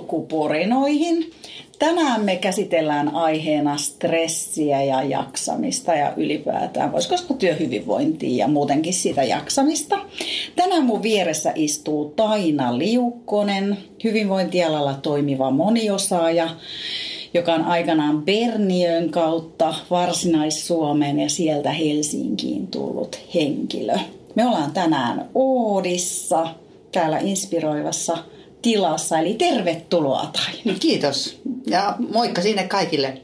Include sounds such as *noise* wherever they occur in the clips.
alkuporinoihin. Tänään me käsitellään aiheena stressiä ja jaksamista ja ylipäätään, voisiko sanoa työhyvinvointia ja muutenkin sitä jaksamista. Tänään mun vieressä istuu Taina Liukkonen, hyvinvointialalla toimiva moniosaaja, joka on aikanaan Berniön kautta Varsinais-Suomeen ja sieltä Helsinkiin tullut henkilö. Me ollaan tänään Oodissa, täällä inspiroivassa tilassa, eli tervetuloa Tai. Kiitos ja moikka sinne kaikille.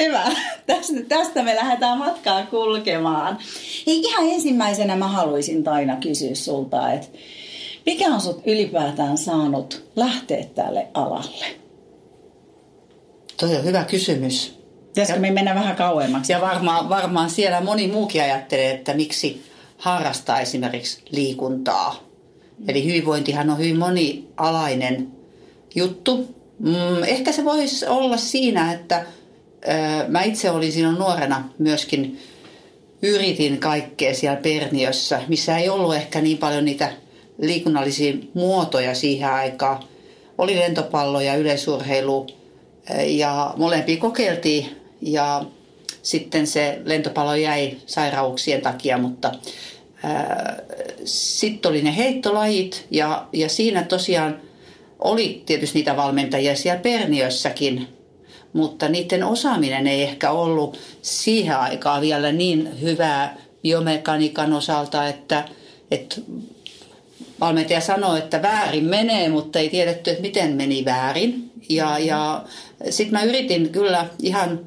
Hyvä. *laughs* Tästä, tästä me lähdetään matkaa kulkemaan. Hei, ihan ensimmäisenä mä haluaisin Taina kysyä sulta, että mikä on sut ylipäätään saanut lähteä tälle alalle? Toi on hyvä kysymys. Pitäisikö me mennä vähän kauemmaksi? Ja varmaan, varmaan siellä moni muukin ajattelee, että miksi harrastaa esimerkiksi liikuntaa. Eli hyvinvointihan on hyvin monialainen juttu. Mm, ehkä se voisi olla siinä, että ö, mä itse olin silloin nuorena myöskin yritin kaikkea siellä Perniössä, missä ei ollut ehkä niin paljon niitä liikunnallisia muotoja siihen aikaan. Oli lentopallo ja yleisurheilu ja molempia kokeiltiin ja sitten se lentopallo jäi sairauksien takia, mutta sitten oli ne heittolajit ja, ja siinä tosiaan oli tietysti niitä valmentajia siellä Perniössäkin, mutta niiden osaaminen ei ehkä ollut siihen aikaan vielä niin hyvää biomekaniikan osalta, että, että valmentaja sanoi, että väärin menee, mutta ei tiedetty, että miten meni väärin. Ja, ja sitten mä yritin kyllä ihan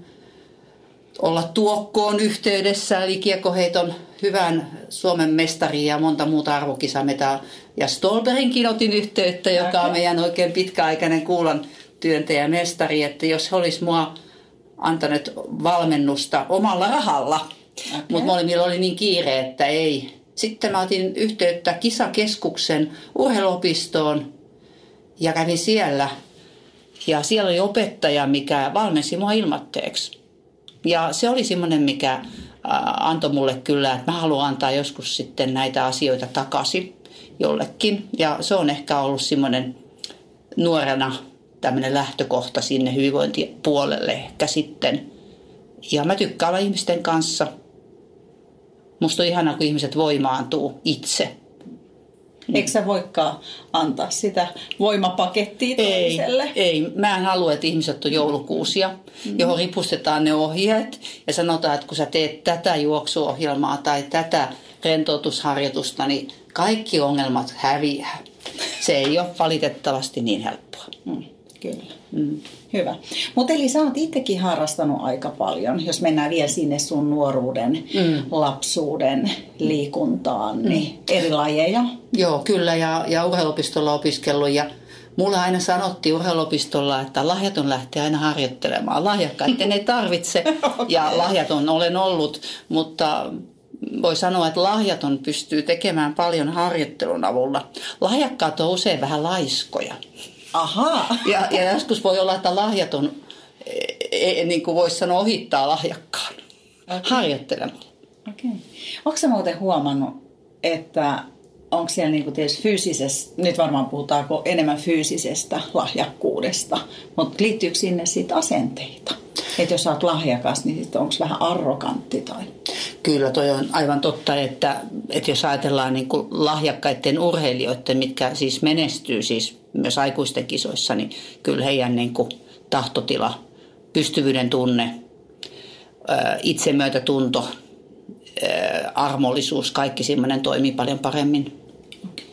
olla tuokkoon yhteydessä, eli kiekoheiton hyvän Suomen mestari ja monta muuta arvokisametaa. Ja Stolberinkin otin yhteyttä, joka on meidän oikein pitkäaikainen kuulan työntäjä mestari, että jos he olisi mua antanut valmennusta omalla rahalla, okay. mutta molemmilla oli niin kiire, että ei. Sitten mä otin yhteyttä kisakeskuksen urheiluopistoon ja kävin siellä. Ja siellä oli opettaja, mikä valmensi mua ilmatteeksi. Ja se oli semmoinen, mikä antoi mulle kyllä, että mä haluan antaa joskus sitten näitä asioita takaisin jollekin. Ja se on ehkä ollut semmoinen nuorena tämmöinen lähtökohta sinne hyvinvointipuolelle ehkä sitten. Ja mä tykkään olla ihmisten kanssa. Musta on ihanaa, kun ihmiset voimaantuu itse. Eikö sä voikaan antaa sitä voimapakettia toiselle? Ei, ei. Mä en halua, että ihmiset on joulukuusia, mm. johon ripustetaan ne ohjeet ja sanotaan, että kun sä teet tätä juoksuohjelmaa tai tätä rentoutusharjoitusta, niin kaikki ongelmat häviää. Se ei ole valitettavasti niin helppoa. Mm, kyllä. Mm. Hyvä. Mutta eli sä oot itsekin harrastanut aika paljon, jos mennään vielä sinne sun nuoruuden, mm. lapsuuden liikuntaan, mm. niin eri lajeja. Joo, kyllä ja, ja urheilupistolla opiskellut ja Mulle aina sanottiin urheilupistolla, että lahjaton lähtee aina harjoittelemaan. Lahjakkaiden ei tarvitse okay. *laughs* ja lahjaton olen ollut, mutta voi sanoa, että lahjaton pystyy tekemään paljon harjoittelun avulla. Lahjakkaat on usein vähän laiskoja. Aha. Ja, ja joskus voi olla, että lahjaton, e, e, niin kuin voisi sanoa, ohittaa lahjakkaan okay. harjoittelemalla. Okei. Okay. Onko sä muuten huomannut, että onko siellä niin kuin tietysti fyysisestä, nyt varmaan puhutaan enemmän fyysisestä lahjakkuudesta, mutta liittyykö sinne siitä asenteita? Että jos olet lahjakas, niin onko vähän arrogantti tai... Kyllä, toi on aivan totta, että, että jos ajatellaan niin kuin lahjakkaiden urheilijoiden, mitkä siis menestyy siis myös aikuisten kisoissa, niin kyllä heidän niin kuin tahtotila, pystyvyyden tunne, itsemyötätunto, armollisuus, kaikki semmoinen toimii paljon paremmin.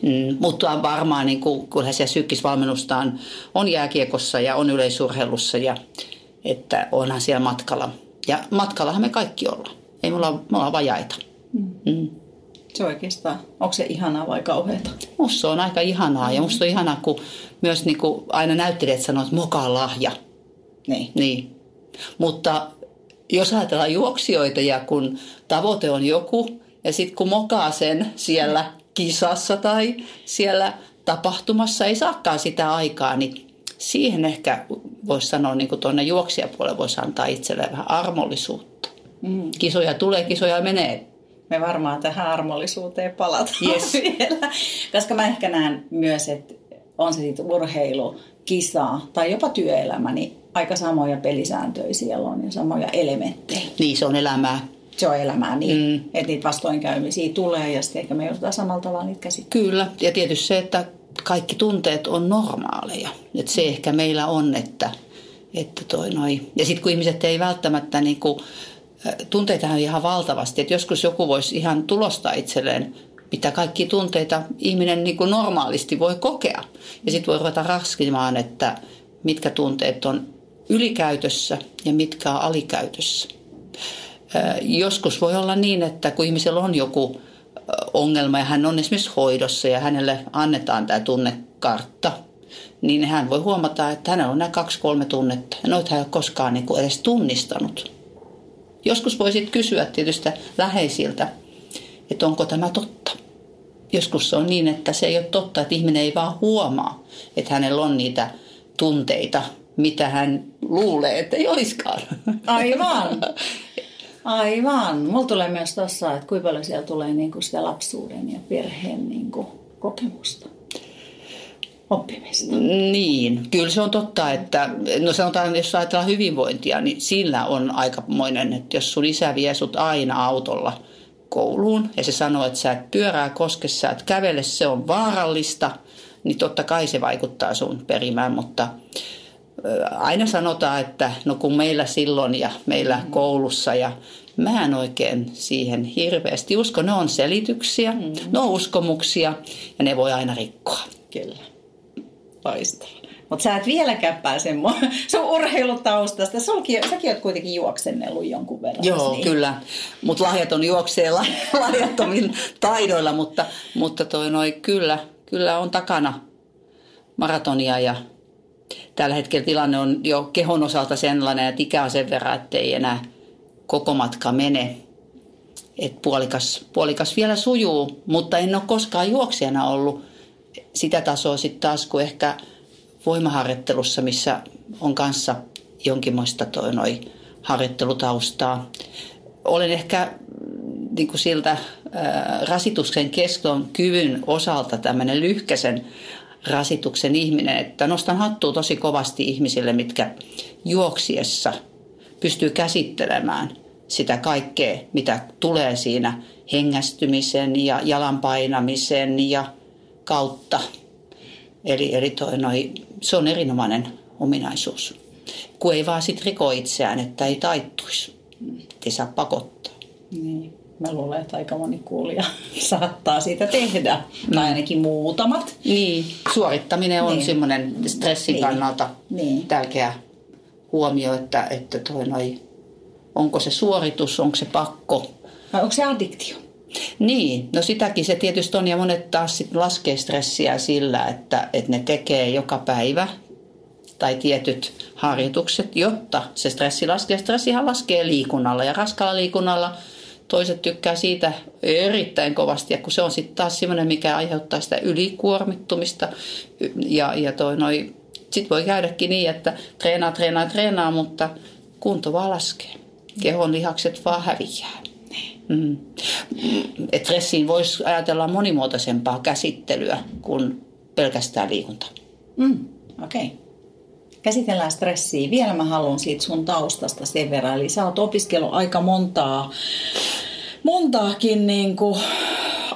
Mm, mutta varmaan niin kuin, kyllähän se sykkisvalmennusta on, on jääkiekossa ja on yleisurheilussa ja että onhan siellä matkalla. Ja matkallahan me kaikki ollaan. Ei mulla, me ollaan vajaita. Mm. Mm. Se oikeastaan, onko se ihanaa vai kauheata? Musta se on aika ihanaa ja musta on ihanaa, kun myös niin kuin aina näyttelijät sanoo, että mokaa lahja. Niin. niin. Mutta jos ajatellaan juoksijoita ja kun tavoite on joku ja sitten kun mokaa sen siellä kisassa tai siellä tapahtumassa ei saakaan sitä aikaa, niin siihen ehkä voisi sanoa niin tuonne juoksijapuolelle voisi antaa itselleen vähän armollisuutta. Mm. Kisoja tulee, kisoja menee. Me varmaan tähän armollisuuteen palataan *laughs* yes. vielä. Koska mä ehkä näen myös, että on se sitten urheilu kisa tai jopa työelämä, niin aika samoja pelisääntöjä siellä on ja samoja elementtejä. Niin, se on elämää. Se on elämää niin, mm. että niitä vastoinkäymisiä tulee ja sitten ehkä me joudutaan samalla tavalla niitä käsittelemään. Kyllä, ja tietysti se, että kaikki tunteet on normaaleja. Että se ehkä meillä on, että, että toi noi. Ja sitten kun ihmiset ei välttämättä niin kuin, tunteita on ihan valtavasti, että joskus joku voisi ihan tulostaa itselleen mitä kaikki tunteita ihminen niin kuin normaalisti voi kokea. Ja sitten voi ruveta raskimaan, että mitkä tunteet on ylikäytössä ja mitkä on alikäytössä. Joskus voi olla niin, että kun ihmisellä on joku ongelma ja hän on esimerkiksi hoidossa ja hänelle annetaan tämä tunnekartta, niin hän voi huomata, että hänellä on nämä kaksi-kolme tunnetta. Ja noita hän ei ole koskaan niin kuin edes tunnistanut. Joskus voisit kysyä tietysti läheisiltä, että onko tämä totta. Joskus se on niin, että se ei ole totta, että ihminen ei vaan huomaa, että hänellä on niitä tunteita, mitä hän luulee, että ei olisikaan. Aivan. *laughs* Aivan. Mulla tulee myös tuossa, että kuinka paljon siellä tulee niinku sitä lapsuuden ja perheen niinku kokemusta oppimista. Niin, kyllä se on totta, että no sanotaan, jos ajatellaan hyvinvointia, niin sillä on aikamoinen, että jos sun isä vie sut aina autolla kouluun ja se sanoo, että sä et pyörää koske, sä et kävele, se on vaarallista, niin totta kai se vaikuttaa sun perimään, mutta aina sanotaan, että no kun meillä silloin ja meillä mm. koulussa ja mä en oikein siihen hirveästi usko. Ne on selityksiä, mm. ne on uskomuksia ja ne voi aina rikkoa. Kyllä. Loistavaa. Mutta sä et vieläkään pääse *laughs* sun urheilutaustasta. Sulki, säkin oot kuitenkin juoksennellut jonkun verran. Joo, niin. kyllä. Mutta lahjaton juoksee *laughs* lahjattomin taidoilla, mutta, mutta toi noi, kyllä, kyllä on takana maratonia ja tällä hetkellä tilanne on jo kehon osalta sellainen, että ikä on sen verran, että ei enää koko matka mene. Et puolikas, puolikas vielä sujuu, mutta en ole koskaan juoksijana ollut sitä tasoa sitten taas kuin ehkä voimaharjoittelussa, missä on kanssa jonkinmoista toi noi harjoittelutaustaa. Olen ehkä niin kuin siltä ää, rasituksen keston kyvyn osalta tämmöinen lyhkäisen rasituksen ihminen, että nostan hattua tosi kovasti ihmisille, mitkä juoksiessa pystyy käsittelemään sitä kaikkea, mitä tulee siinä hengästymisen ja jalan painamisen ja kautta. Eli, eli toi noi, se on erinomainen ominaisuus. Kun ei vaan sit riko itseään, että ei taittuisi. Ei saa pakottaa. Niin. Mä luulen, että aika moni kuulija *laughs* saattaa siitä tehdä. Mm. Tai ainakin muutamat. Niin, suorittaminen on niin. semmoinen stressin niin. kannalta niin. tärkeä huomio, että, että toi noi, onko se suoritus, onko se pakko. Vai onko se addiktio? Niin, no sitäkin se tietysti on ja monet taas sit laskee stressiä sillä, että, että ne tekee joka päivä tai tietyt harjoitukset, jotta se stressi laskee. Stressihan laskee liikunnalla ja raskalla liikunnalla toiset tykkää siitä erittäin kovasti ja kun se on sitten taas semmoinen, mikä aiheuttaa sitä ylikuormittumista ja, ja toi noi, sit voi käydäkin niin, että treenaa, treenaa, treenaa, mutta kunto vaan laskee. Kehon lihakset vaan häviää. Mm. Et stressiin voisi ajatella monimuotoisempaa käsittelyä kuin pelkästään liikunta. Mm. Okei. Okay. Käsitellään stressiä. Vielä mä haluan siitä sun taustasta sen verran. Eli sä oot opiskellut aika montaa, montaakin niin kuin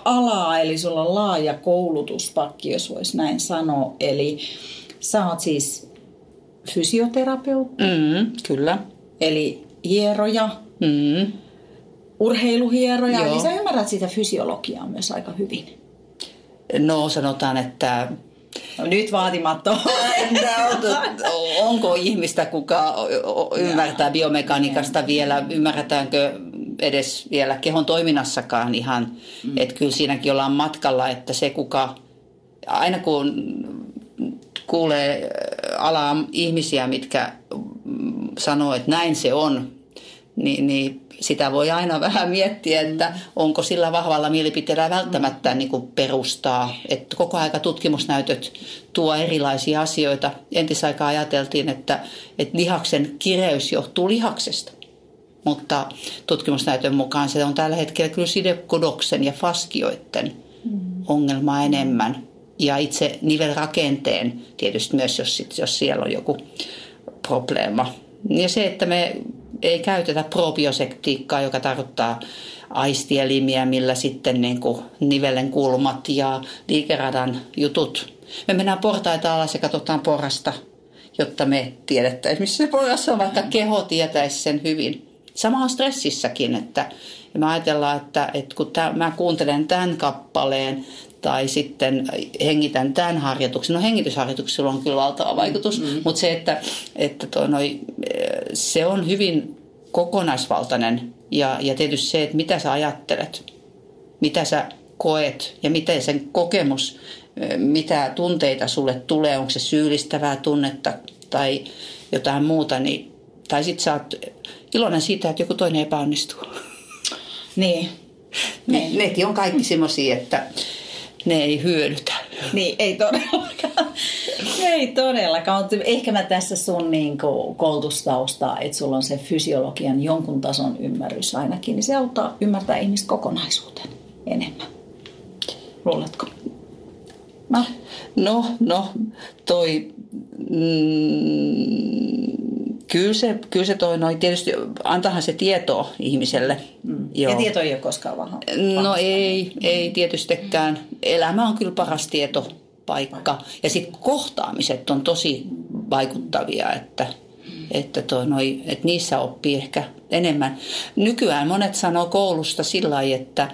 alaa, eli sulla on laaja koulutuspakki, jos voisi näin sanoa. Eli sä oot siis fysioterapeutti. Mm, kyllä. Eli hieroja. Mm urheiluhieroja, Joo. eli sä ymmärrät sitä fysiologiaa myös aika hyvin. No sanotaan, että nyt vaatimatto. *laughs* Onko ihmistä, kuka ymmärtää biomekaniikasta vielä, ymmärretäänkö edes vielä kehon toiminnassakaan ihan, mm. että kyllä siinäkin ollaan matkalla, että se kuka, aina kun kuulee alaa ihmisiä, mitkä sanoo, että näin se on, niin, niin sitä voi aina *laughs* vähän miettiä, että onko sillä vahvalla mielipiteellä välttämättä niin kuin perustaa. Että koko aika tutkimusnäytöt tuo erilaisia asioita. Entisaikaa ajateltiin, että, että lihaksen kireys johtuu lihaksesta. Mutta tutkimusnäytön mukaan se on tällä hetkellä kyllä sidekudoksen ja faskioiden ongelma enemmän. ja itse nivelrakenteen tietysti myös, jos, jos siellä on joku probleema. Ja se, että me käytetä probiosektiikkaa, joka tarkoittaa aistielimiä, millä sitten niin kuin nivelen kulmat ja liikeradan jutut. Me mennään portaita alas ja katsotaan porrasta, jotta me tiedettäisiin, missä se porras on, vaikka keho tietäisi sen hyvin. Sama on stressissäkin, että me ajatellaan, että, että kun tämän, mä kuuntelen tämän kappaleen tai sitten hengitän tämän harjoituksen. No hengitysharjoituksella on kyllä valtava vaikutus, mm-hmm. mutta se, että, että toi noi, se on hyvin kokonaisvaltainen ja, ja tietysti se, että mitä sä ajattelet, mitä sä koet ja miten sen kokemus, mitä tunteita sulle tulee, onko se syyllistävää tunnetta tai jotain muuta, niin, tai sitten sä oot iloinen siitä, että joku toinen epäonnistuu. Niin. niin. Nekin on kaikki semmoisia, että ne ei hyödytä. Niin, ei todellakaan. ei todellakaan, ehkä mä tässä sun niin koulutustaustaa, että sulla on se fysiologian jonkun tason ymmärrys ainakin, niin se auttaa ymmärtää ihmistä kokonaisuuteen enemmän. Luuletko? No, no, no toi... Mm, Kyllä se, kyllä se toi noin, tietysti antahan se tietoa ihmiselle. Mm. Joo. Ja tieto ei ole koskaan vähän. No ei, ei tietystikään. Elämä on kyllä paras tietopaikka. Ja sitten kohtaamiset on tosi vaikuttavia, että, että, toi noi, että niissä oppii ehkä enemmän. Nykyään monet sanoo koulusta sillä lailla, että,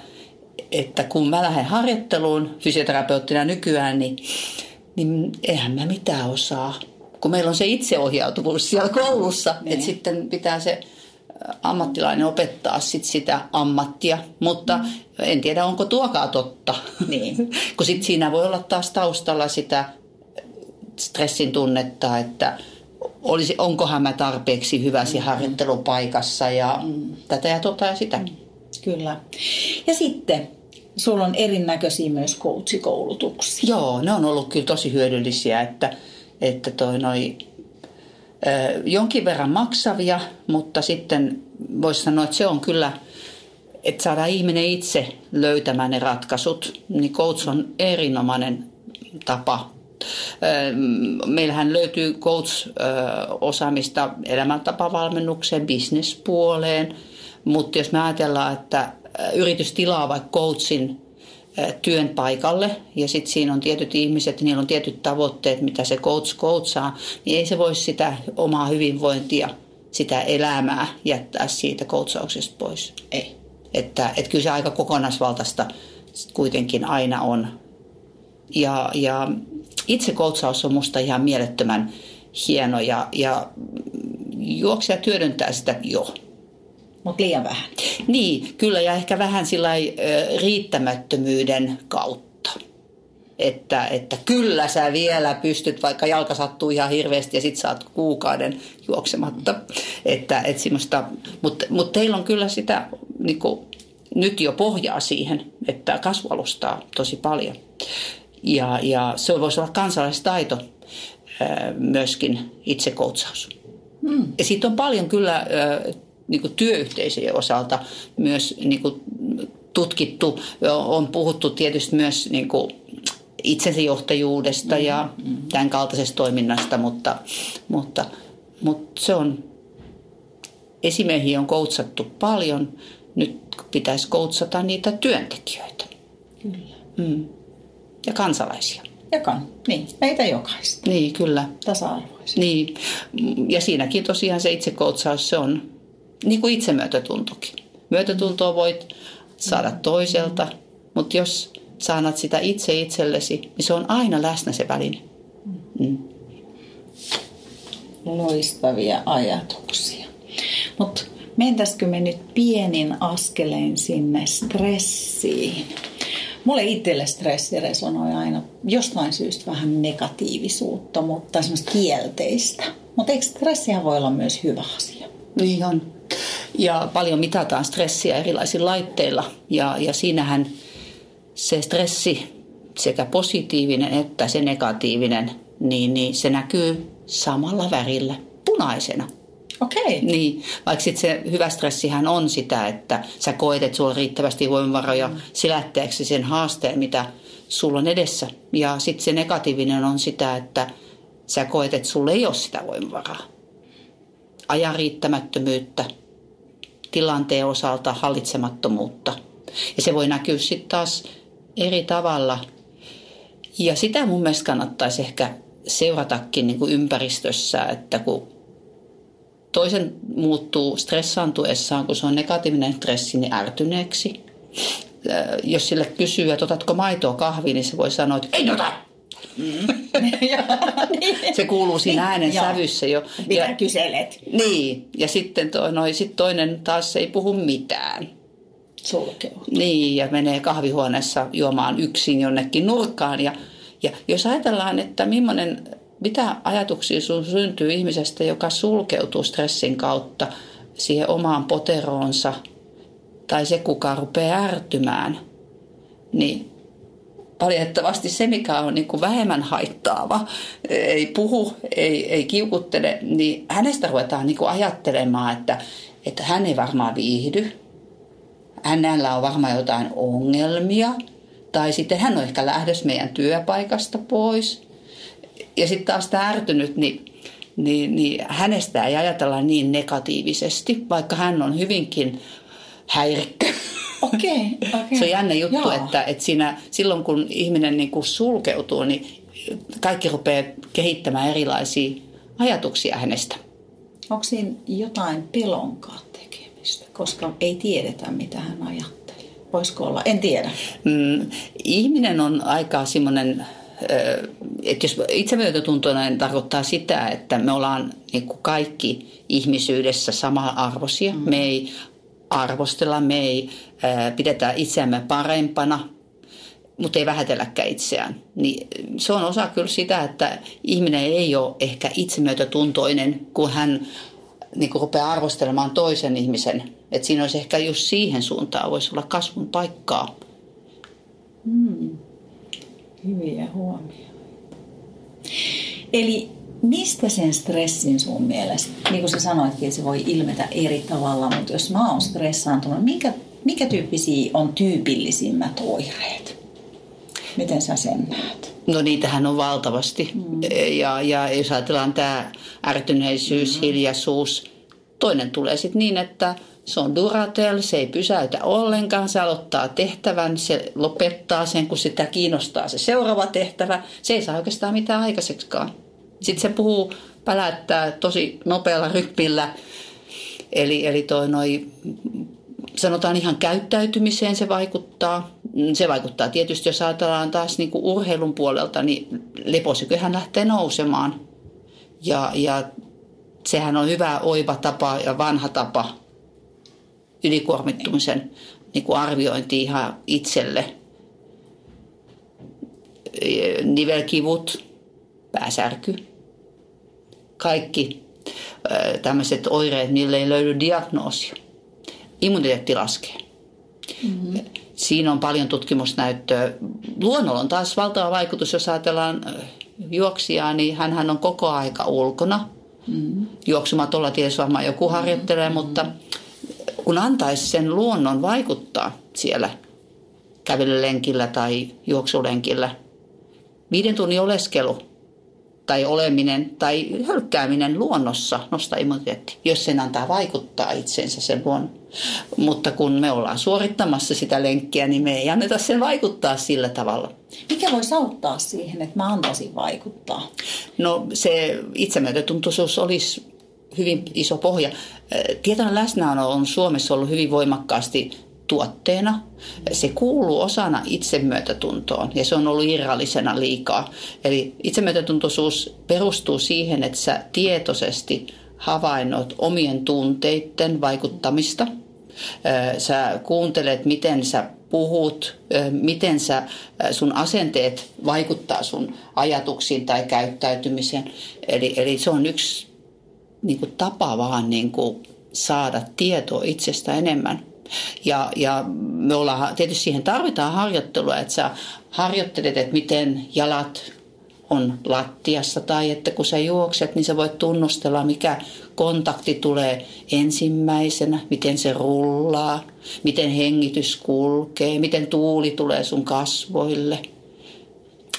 että kun mä lähden harjoitteluun fysioterapeuttina nykyään, niin, niin eihän mä mitään osaa kun meillä on se itseohjautuvuus siellä koulussa, niin. että sitten pitää se ammattilainen opettaa sit sitä ammattia, mutta mm. en tiedä onko tuokaa totta. Niin. *laughs* kun sitten siinä voi olla taas taustalla sitä stressin tunnetta, että olisi, onkohan mä tarpeeksi hyvä siinä mm. harjoittelupaikassa ja mm. tätä ja tota ja sitä. Kyllä. Ja sitten sulla on erinäköisiä myös coachikoulutuksia. Joo, ne on ollut kyllä tosi hyödyllisiä, että että toi noi, jonkin verran maksavia, mutta sitten voisi sanoa, että se on kyllä, että saadaan ihminen itse löytämään ne ratkaisut, niin coach on erinomainen tapa. Meillähän löytyy coach-osaamista elämäntapavalmennukseen, bisnespuoleen, mutta jos me ajatellaan, että yritys tilaa vaikka coachin työn paikalle ja sitten siinä on tietyt ihmiset, niillä on tietyt tavoitteet, mitä se coach coachaa, niin ei se voi sitä omaa hyvinvointia, sitä elämää jättää siitä coachauksesta pois. Ei. Että, että kyllä se aika kokonaisvaltaista kuitenkin aina on. Ja, ja itse coachaus on musta ihan mielettömän hieno ja, ja juoksija työdyntää sitä jo mutta liian vähän. Niin, kyllä ja ehkä vähän sillä riittämättömyyden kautta. Että, että kyllä sä vielä pystyt, vaikka jalka sattuu ihan hirveästi ja sit saat kuukauden juoksematta. Että, et mutta, mutta teillä on kyllä sitä niin kuin, nyt jo pohjaa siihen, että kasvu alustaa tosi paljon. Ja, ja se voisi olla kansalaistaito myöskin itsekoutsaus. Hmm. Ja siitä on paljon kyllä niin kuin työyhteisöjen osalta myös niin kuin tutkittu. On puhuttu tietysti myös niin kuin itsensäjohtajuudesta ja mm-hmm. tämän kaltaisesta toiminnasta, mutta, mutta, mutta se on, esimiehiä on koutsattu paljon. Nyt pitäisi koutsata niitä työntekijöitä. Kyllä. Mm. Ja kansalaisia. Ja kan, niin, meitä jokaista. Niin, kyllä. Tasa-arvoisia. Niin, ja siinäkin tosiaan se itsekoutsaus, se on niin kuin itsemyötätuntokin. Myötätuntoa voit saada toiselta, mutta jos saanat sitä itse itsellesi, niin se on aina läsnä se väline. Mm. Loistavia ajatuksia. Mutta mentäisikö me nyt pienin askelein sinne stressiin? Mulle itselle stressi resonoi aina jostain syystä vähän negatiivisuutta, mutta semmoista kielteistä. Mutta eikö stressihän voi olla myös hyvä asia? Niin on. Ja paljon mitataan stressiä erilaisilla laitteilla. Ja, ja siinähän se stressi, sekä positiivinen että se negatiivinen, niin, niin se näkyy samalla värillä, punaisena. Okei. Niin, vaikka sit se hyvä stressihän on sitä, että sä koet, että sulla on riittävästi voimavaroja mm. silätteeksi sen haasteen, mitä sulla on edessä. Ja sitten se negatiivinen on sitä, että sä koet, että sulla ei ole sitä voimavaraa. Ajan riittämättömyyttä, tilanteen osalta hallitsemattomuutta. Ja se voi näkyä sitten taas eri tavalla. Ja sitä mun mielestä kannattaisi ehkä seuratakin niin kuin ympäristössä, että kun toisen muuttuu stressaantuessaan, kun se on negatiivinen stressi, niin ärtyneeksi. Jos sille kysyy, että otatko maitoa kahviin, niin se voi sanoa, että ei ota. Mm. *laughs* se kuuluu siinä äänen sävyssä jo. Mitä ja, kyselet? Niin, ja sitten to, noi, sit toinen taas ei puhu mitään. Sulkeutuu. Niin, ja menee kahvihuoneessa juomaan yksin jonnekin nurkkaan. Ja, ja jos ajatellaan, että millainen mitä ajatuksia sun syntyy ihmisestä, joka sulkeutuu stressin kautta siihen omaan poteroonsa tai se, kuka rupeaa ärtymään, niin valitettavasti se, mikä on niin kuin vähemmän haittaava, ei puhu, ei, ei kiukuttele, niin hänestä ruvetaan niin kuin ajattelemaan, että, että hän ei varmaan viihdy. Hänellä on varmaan jotain ongelmia. Tai sitten hän on ehkä lähdössä meidän työpaikasta pois ja sitten taas tämä ärtynyt, niin, niin, niin hänestä ei ajatella niin negatiivisesti, vaikka hän on hyvinkin häirikkö. Okei, okay, okay. Se on jännä juttu, että, että siinä, silloin kun ihminen niin kuin sulkeutuu, niin kaikki rupeaa kehittämään erilaisia ajatuksia hänestä. Onko siinä jotain pelonkaan tekemistä, koska ei tiedetä, mitä hän ajattelee? Voisiko olla? En tiedä. Mm, ihminen on aika semmoinen että jos itsemyötätuntoinen tarkoittaa sitä, että me ollaan niin kuin kaikki ihmisyydessä arvoisia. Mm. Me ei arvostella, me ei pidetä itseämme parempana, mutta ei vähätelläkään itseään. Niin se on osa kyllä sitä, että ihminen ei ole ehkä itsemyötätuntoinen, kun hän niin kuin rupeaa arvostelemaan toisen ihmisen. Että siinä olisi ehkä just siihen suuntaan, voisi olla kasvun paikkaa. Mm. Hyviä huomioita. Eli mistä sen stressin sun mielestä, niin kuin sä sanoitkin, että se voi ilmetä eri tavalla, mutta jos mä oon stressaantunut, minkä, minkä tyyppisiä on tyypillisimmät oireet? Miten sä sen näet? No niitähän on valtavasti. Mm. Ja, ja jos ajatellaan tämä ärtyneisyys, mm. hiljaisuus, toinen tulee sitten niin, että se on Duratel, se ei pysäytä ollenkaan, se aloittaa tehtävän, se lopettaa sen, kun sitä kiinnostaa se seuraava tehtävä. Se ei saa oikeastaan mitään aikaiseksikaan. Sitten se puhuu, pälättää tosi nopealla ryppillä. Eli, eli toi noi, sanotaan ihan käyttäytymiseen se vaikuttaa. Se vaikuttaa tietysti, jos ajatellaan taas niin kuin urheilun puolelta, niin leposyköhän lähtee nousemaan. Ja, ja sehän on hyvä oiva tapa ja vanha tapa ylikuormittumisen niin kuin arviointi ihan itselle. Nivelkivut, pääsärky, kaikki tämmöiset oireet, niille ei löydy diagnoosia. Immuniteetti laskee. Mm-hmm. Siinä on paljon tutkimusnäyttöä. Luonnolla on taas valtava vaikutus, jos ajatellaan juoksijaa, niin hän on koko aika ulkona. Mm-hmm. Juoksumatolla tietysti varmaan joku harjoittelee, mm-hmm. mutta kun antaisi sen luonnon vaikuttaa siellä kävelylenkillä tai juoksulenkillä. Viiden tunnin oleskelu tai oleminen tai hölkkääminen luonnossa nostaa immuniteetti, jos sen antaa vaikuttaa itsensä sen luonnon. Mutta kun me ollaan suorittamassa sitä lenkkiä, niin me ei anneta sen vaikuttaa sillä tavalla. Mikä voisi auttaa siihen, että mä antaisin vaikuttaa? No se itsemyötätuntoisuus olisi hyvin iso pohja. Tietoinen läsnäolo on Suomessa ollut hyvin voimakkaasti tuotteena. Se kuuluu osana itsemyötätuntoon ja se on ollut irrallisena liikaa. Eli itsemyötätuntoisuus perustuu siihen, että sä tietoisesti havainnot omien tunteiden vaikuttamista. Sä kuuntelet, miten sä puhut, miten sä, sun asenteet vaikuttaa sun ajatuksiin tai käyttäytymiseen. Eli, eli se on yksi niin kuin tapa vaan niin kuin saada tietoa itsestä enemmän. Ja, ja me ollaan, tietysti siihen tarvitaan harjoittelua, että sä harjoittelet, että miten jalat on lattiassa tai että kun sä juokset, niin sä voit tunnustella, mikä kontakti tulee ensimmäisenä, miten se rullaa, miten hengitys kulkee, miten tuuli tulee sun kasvoille.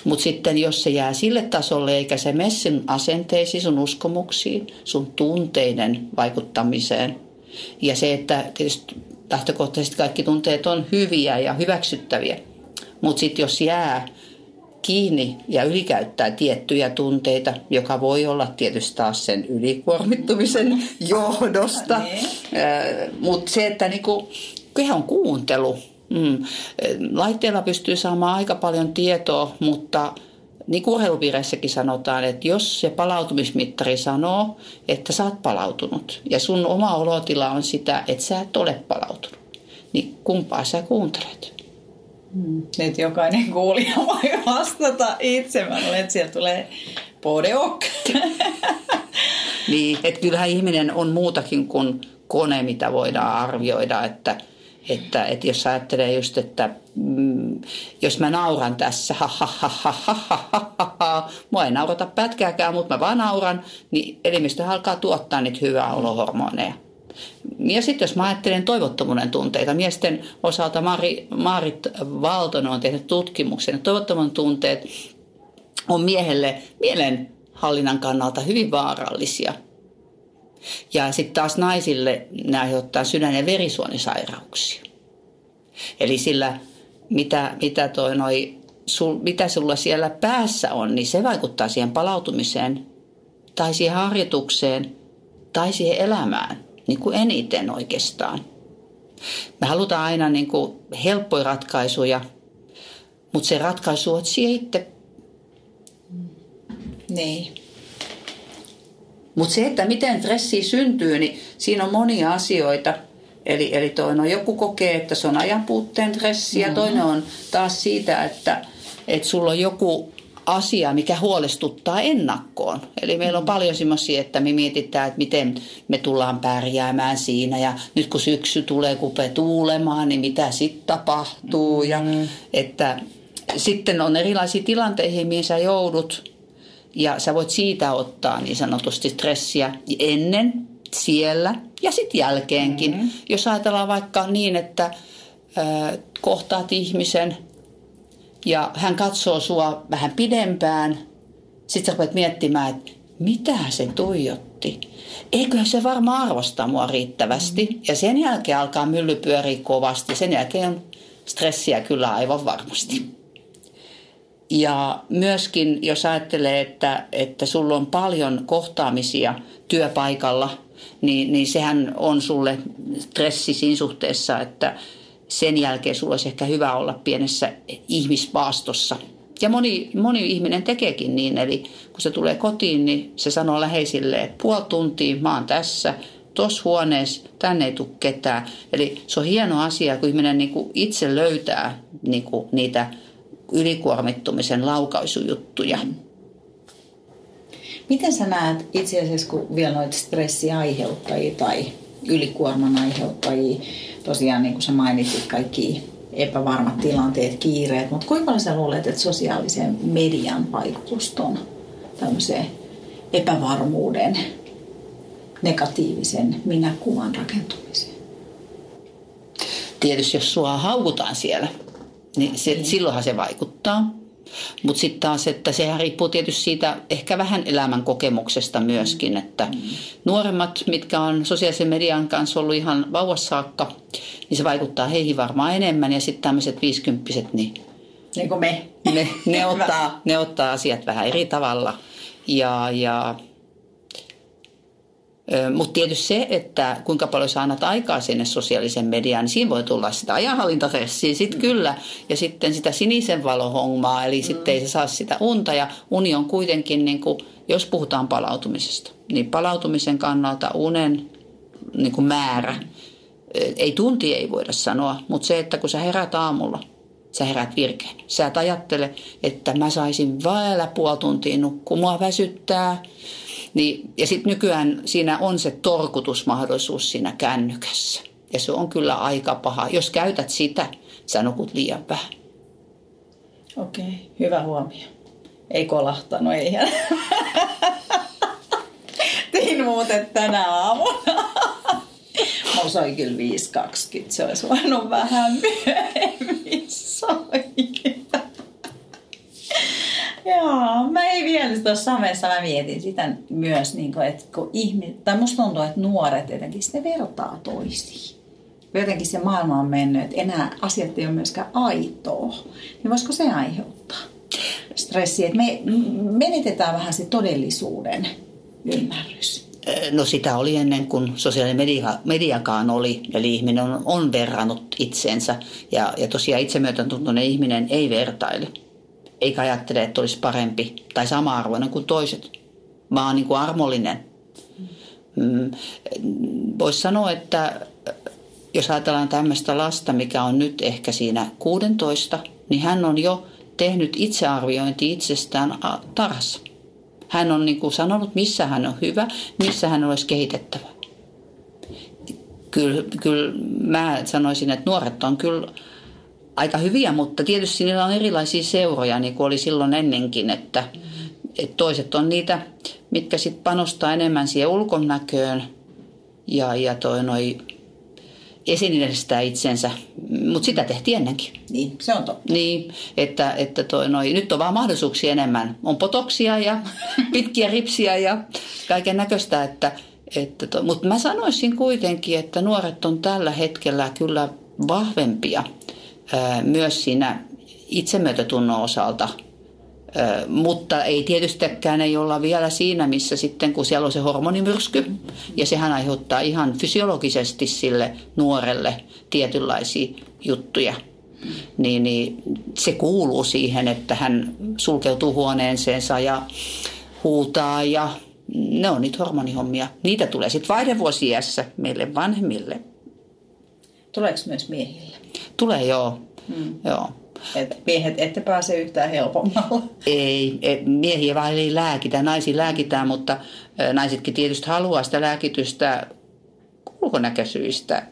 Mutta sitten jos se jää sille tasolle eikä se mene sun asenteisiin, sun uskomuksiin, sun tunteiden vaikuttamiseen ja se, että tietysti lähtökohtaisesti kaikki tunteet on hyviä ja hyväksyttäviä, mutta sitten jos jää kiinni ja ylikäyttää tiettyjä tunteita, joka voi olla tietysti taas sen ylikuormittumisen *laughs* johdosta. Niin. Mutta se, että niinku, on kuuntelu. Mm. Laitteella pystyy saamaan aika paljon tietoa, mutta niin kuin urheilupiireissäkin sanotaan, että jos se palautumismittari sanoo, että sä oot palautunut ja sun oma olotila on sitä, että sä et ole palautunut, niin kumpaa sä kuuntelet? Mm. Nyt jokainen kuulija *laughs* voi vastata itse. Mä luulen, että siellä tulee podeok. niin, että kyllähän ihminen on muutakin kuin kone, mitä voidaan arvioida. Että, että, että jos ajattelee just, että mm, jos mä nauran tässä, ha, ha, ha, ha, ha, ha, ha, ha, mua ei naurata pätkääkään, mutta mä vaan nauran, niin elimistö alkaa tuottaa niitä hyvää olohormoneja. Ja sitten jos mä ajattelen toivottomuuden tunteita, miesten osalta Mari, Marit Valtonen on tehnyt tutkimuksen, että toivottomuuden tunteet on miehelle mielenhallinnan kannalta hyvin vaarallisia. Ja sitten taas naisille ne aiheuttaa sydän- ja verisuonisairauksia. Eli sillä, mitä, mitä, toi noi, sul, mitä sulla siellä päässä on, niin se vaikuttaa siihen palautumiseen tai siihen harjoitukseen tai siihen elämään niin kuin eniten oikeastaan. Me halutaan aina niin kuin helppoja ratkaisuja, mutta se ratkaisu on siihen itse. Niin. Mutta se, että miten stressi syntyy, niin siinä on monia asioita. Eli, eli toinen on joku kokee, että se on ajanpuutteen stressi ja mm-hmm. toinen on taas siitä, että, että sulla on joku asia, mikä huolestuttaa ennakkoon. Eli meillä on paljon semmoisia, että me mietitään, että miten me tullaan pärjäämään siinä ja nyt kun syksy tulee, kupe tuulemaan, niin mitä sitten tapahtuu. Ja mm. että sitten on erilaisia tilanteita, mihin sä joudut ja sä voit siitä ottaa niin sanotusti stressiä ennen, siellä ja sitten jälkeenkin. Mm-hmm. Jos ajatellaan vaikka niin, että äh, kohtaat ihmisen – ja hän katsoo sua vähän pidempään. Sitten sä rupeat miettimään, että mitä se tuijotti. Eikö se varmaan arvosta mua riittävästi. Mm. Ja sen jälkeen alkaa mylly pyöriä kovasti. Sen jälkeen on stressiä kyllä aivan varmasti. Ja myöskin jos ajattelee, että, että sulla on paljon kohtaamisia työpaikalla, niin, niin sehän on sulle stressi siinä suhteessa, että sen jälkeen sulla olisi ehkä hyvä olla pienessä ihmispaastossa. Ja moni, moni ihminen tekeekin niin, eli kun se tulee kotiin, niin se sanoo läheisille, että puoli tuntia mä oon tässä, tuossa huoneessa, tänne ei tule ketään. Eli se on hieno asia, kun ihminen niin kuin itse löytää niin kuin niitä ylikuormittumisen laukaisujuttuja. Miten sä näet itse asiassa, kun vielä noita stressiaiheuttajia tai ylikuorman aiheuttajia, tosiaan niin kuin sä mainitsit, kaikki epävarmat tilanteet, kiireet, mutta kuinka paljon sä luulet, että sosiaalisen median vaikutus on tämmöiseen epävarmuuden, negatiivisen minäkuvan rakentumiseen? Tietysti jos sua haukutaan siellä, niin se, niin. silloinhan se vaikuttaa. Mutta sitten taas, että sehän riippuu tietysti siitä ehkä vähän elämän kokemuksesta myöskin, että nuoremmat, mitkä on sosiaalisen median kanssa ollut ihan vauvassa saakka, niin se vaikuttaa heihin varmaan enemmän ja sitten tämmöiset viisikymppiset, niin niin kuin me. Ne, ne, *laughs* ottaa, ne ottaa asiat vähän eri tavalla. Ja, ja mutta tietysti se, että kuinka paljon sä annat aikaa sinne sosiaalisen mediaan, niin siinä voi tulla sitä ajanhallintastressiä sitten mm. kyllä. Ja sitten sitä sinisen valohommaa, eli mm. sitten ei se saa sitä unta. Ja uni on kuitenkin, niin kuin, jos puhutaan palautumisesta, niin palautumisen kannalta unen niin kuin määrä, ei tunti ei voida sanoa, mutta se, että kun sä herät aamulla, sä herät virkeen. Sä et ajattele, että mä saisin vielä puoli tuntia nukkua, mua väsyttää, niin, ja sitten nykyään siinä on se torkutusmahdollisuus siinä kännykässä. Ja se on kyllä aika paha. Jos käytät sitä, sä nukut liian vähän. Okei, okay, hyvä huomio. Ei kolahtanut, ei. *laughs* Tein muuten tänä aamuna. Mulla soi kyllä 5.20, se olisi voinut vähän myöhemmin soikin. Joo, mä vielä tuossa samessa, mä mietin sitä myös, niin kuin, että kun ihmi, tai musta tuntuu, että nuoret jotenkin ne vertaa toisiin. Jotenkin se maailma on mennyt, että enää asiat ei ole myöskään aitoa. Niin voisiko se aiheuttaa stressiä? Että me menetetään vähän se todellisuuden ymmärrys. No sitä oli ennen kuin sosiaalinen media, mediakaan oli, eli ihminen on, on verrannut itseensä. Ja, ja tosiaan itsemyötäntuntoinen ihminen ei vertaile eikä ajattele, että olisi parempi tai sama-arvoinen kuin toiset, vaan niin kuin armollinen. Mm, Voisi sanoa, että jos ajatellaan tämmöistä lasta, mikä on nyt ehkä siinä 16, niin hän on jo tehnyt itsearviointi itsestään tarhassa. Hän on niin kuin sanonut, missä hän on hyvä, missä hän olisi kehitettävä. Kyllä, kyllä mä sanoisin, että nuoret on kyllä aika hyviä, mutta tietysti niillä on erilaisia seuroja, niin kuin oli silloin ennenkin, että, että toiset on niitä, mitkä sitten panostaa enemmän siihen ulkonäköön ja, ja toi noi esineellistää itsensä, mutta sitä tehtiin ennenkin. Niin, se on totta. Niin, että, että toi noi, nyt on vaan mahdollisuuksia enemmän. On potoksia ja *laughs* pitkiä ripsiä ja kaiken näköistä, että, että mutta mä sanoisin kuitenkin, että nuoret on tällä hetkellä kyllä vahvempia myös siinä itsemyötätunnon osalta. Mutta ei tietystikään ei olla vielä siinä, missä sitten kun siellä on se hormonimyrsky ja sehän aiheuttaa ihan fysiologisesti sille nuorelle tietynlaisia juttuja. Niin, niin se kuuluu siihen, että hän sulkeutuu huoneeseensa ja huutaa ja ne on niitä hormonihommia. Niitä tulee sitten vaihdevuosiässä meille vanhemmille. Tuleeko myös miehille? Tulee joo. Hmm. joo. Et miehet ette pääse yhtään helpommalla. Ei, et miehiä vaan ei lääkitä, naisia lääkitään, mutta naisetkin tietysti haluaa sitä lääkitystä ulkonäköisyistä,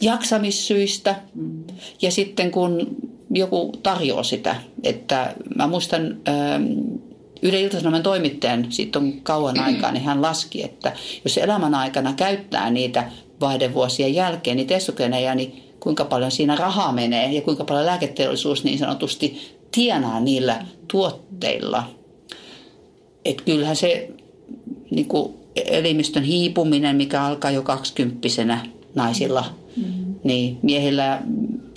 jaksamissyistä. Mm. Ja sitten kun joku tarjoaa sitä, että mä muistan Yhden iltasanoman toimittajan, siitä on kauan *clears throat* aikaa, niin hän laski, että jos elämän aikana käyttää niitä vaihdevuosien jälkeen niitä estrogeneja, niin kuinka paljon siinä rahaa menee ja kuinka paljon lääketeollisuus niin sanotusti tienaa niillä tuotteilla. Että kyllähän se niin kuin elimistön hiipuminen, mikä alkaa jo kaksikymppisenä naisilla, mm-hmm. niin miehillä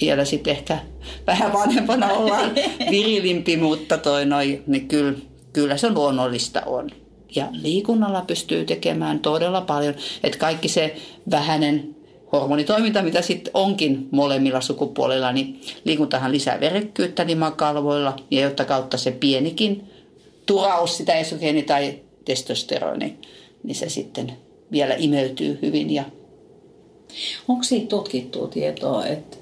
vielä sitten ehkä vähän vanhempana ollaan *laughs* virilimpi, mutta toi noi, niin kyllä, kyllä se luonnollista on. Ja liikunnalla pystyy tekemään todella paljon, että kaikki se vähäinen hormonitoiminta, mitä sitten onkin molemmilla sukupuolilla, niin liikuntahan lisää verekkyyttä limakalvoilla ja jotta kautta se pienikin turaus sitä esogeeni tai testosteroni, niin se sitten vielä imeytyy hyvin. Ja... Onko siitä tutkittua tietoa, että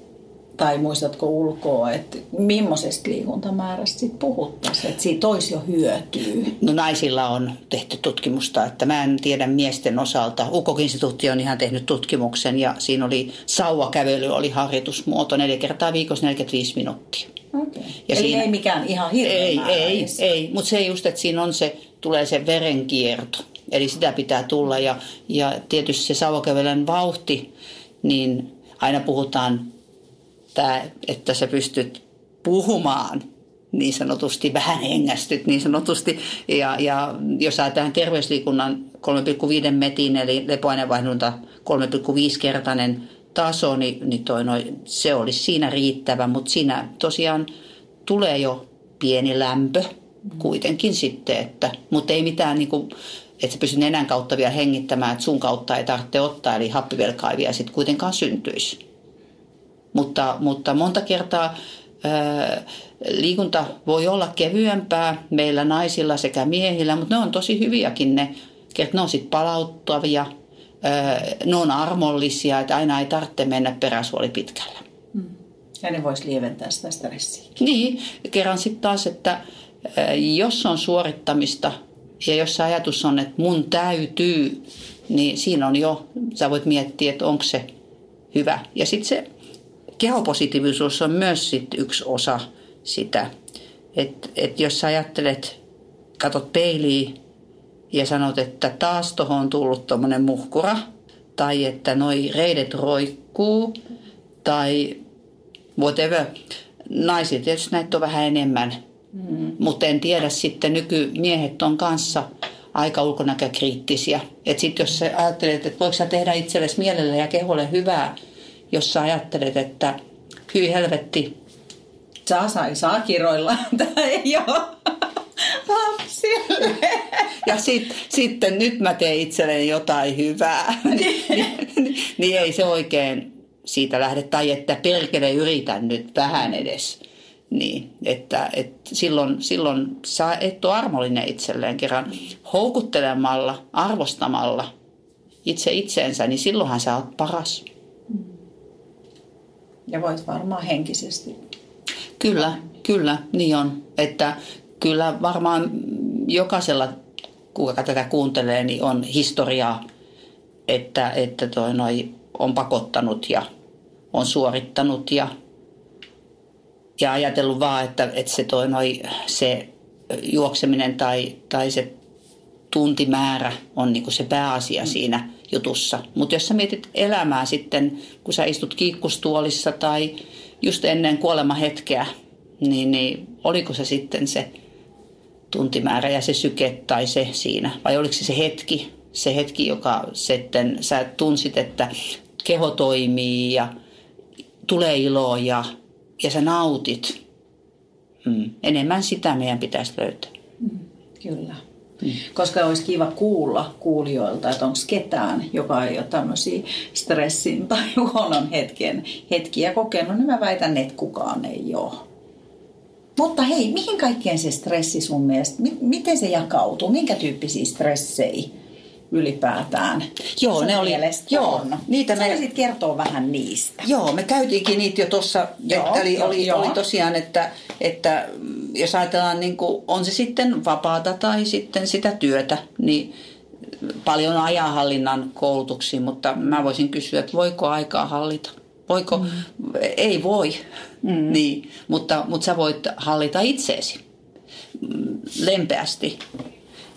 tai muistatko ulkoa, että millaisesta liikuntamäärästä sit puhuttaisiin, että siitä olisi jo hyötyä? No naisilla on tehty tutkimusta, että mä en tiedä miesten osalta. UKOK-instituutti on ihan tehnyt tutkimuksen ja siinä oli sauvakävely, oli harjoitusmuoto neljä kertaa viikossa 45 minuuttia. Okay. Ja Eli siinä, ei mikään ihan hirveä Ei, ei, ei, mutta se just, että siinä on se, tulee se verenkierto. Eli sitä pitää tulla ja, ja tietysti se sauvakävelyn vauhti, niin aina puhutaan tämä, että sä pystyt puhumaan niin sanotusti, vähän hengästyt niin sanotusti. Ja, ja jos ajatellaan terveysliikunnan 3,5 metin, eli lepoainevaihdunta 3,5-kertainen taso, niin, niin toi, noi, se olisi siinä riittävä, mutta siinä tosiaan tulee jo pieni lämpö kuitenkin sitten, että, mutta ei mitään niin kuin, että sä pystyt nenän kautta vielä hengittämään, että sun kautta ei tarvitse ottaa, eli happivelkaivia sitten kuitenkaan syntyisi. Mutta, mutta monta kertaa ää, liikunta voi olla kevyempää meillä naisilla sekä miehillä, mutta ne on tosi hyviäkin ne, että ne on sitten palauttavia, ää, ne on armollisia, että aina ei tarvitse mennä peräsuoli pitkällä. Mm. Ja ne voisi lieventää sitä stressiä. Niin, kerran sitten taas, että ää, jos on suorittamista ja jos ajatus on, että mun täytyy, niin siinä on jo, sä voit miettiä, että onko se hyvä. Ja sitten se kehopositiivisuus on myös sit yksi osa sitä. Että et jos sä ajattelet katot peiliin ja sanot, että taas tuohon on tullut tuommoinen muhkura, tai että noi reidet roikkuu, tai whatever. Naisia tietysti näitä on vähän enemmän, mm. mutta en tiedä sitten nykymiehet on kanssa aika ulkonäkökriittisiä. Että sitten jos sä ajattelet, että voiko sä tehdä itsellesi mielelle ja keholle hyvää, jos sä ajattelet, että hyi helvetti. Saa, saa, saa kiroilla. *laughs* Tämä ei ole lapsille. Ja sit, sitten nyt mä teen itselleni jotain hyvää. *laughs* niin, niin, niin ei se oikein siitä lähde. Tai että perkele yritän nyt vähän edes. Niin, että, että silloin, silloin sä et ole armollinen itselleen kerran houkuttelemalla, arvostamalla itse itseensä, niin silloinhan sä oot paras. Ja voit varmaan henkisesti. Kyllä, kyllä, niin on. Että kyllä varmaan jokaisella, kuka tätä kuuntelee, niin on historiaa, että, että toi noi on pakottanut ja on suorittanut ja, ja ajatellut vaan, että, että se, toi noi, se juokseminen tai, tai se tuntimäärä on niin se pääasia siinä jutussa. Mutta jos sä mietit elämää sitten, kun sä istut kiikkustuolissa tai just ennen kuolemahetkeä, niin, niin oliko se sitten se tuntimäärä ja se syke tai se siinä? Vai oliko se se hetki, se hetki, joka sitten sä tunsit, että keho toimii ja tulee iloa ja, ja sä nautit. Mm. Enemmän sitä meidän pitäisi löytää. Mm, kyllä. Mm. Koska olisi kiva kuulla kuulijoilta, että onko ketään, joka ei ole tämmöisiä stressin tai *laughs* huonon hetken, hetkiä kokenut, niin mä väitän, että kukaan ei ole. Mutta hei, mihin kaikkeen se stressi sun mielestä, miten se jakautuu, minkä tyyppisiä stressejä ylipäätään Joo, ne oli, joo, on? Niitä me, Sä kertoa vähän niistä. Joo, me käytiinkin niitä jo tuossa, eli oli, oli tosiaan, että, että jos ajatellaan, niin kuin, on se sitten vapaata tai sitten sitä työtä, niin paljon ajanhallinnan koulutuksia, mutta mä voisin kysyä, että voiko aikaa hallita? Voiko? Mm. Ei voi, mm. niin, mutta, mutta sä voit hallita itseesi lempeästi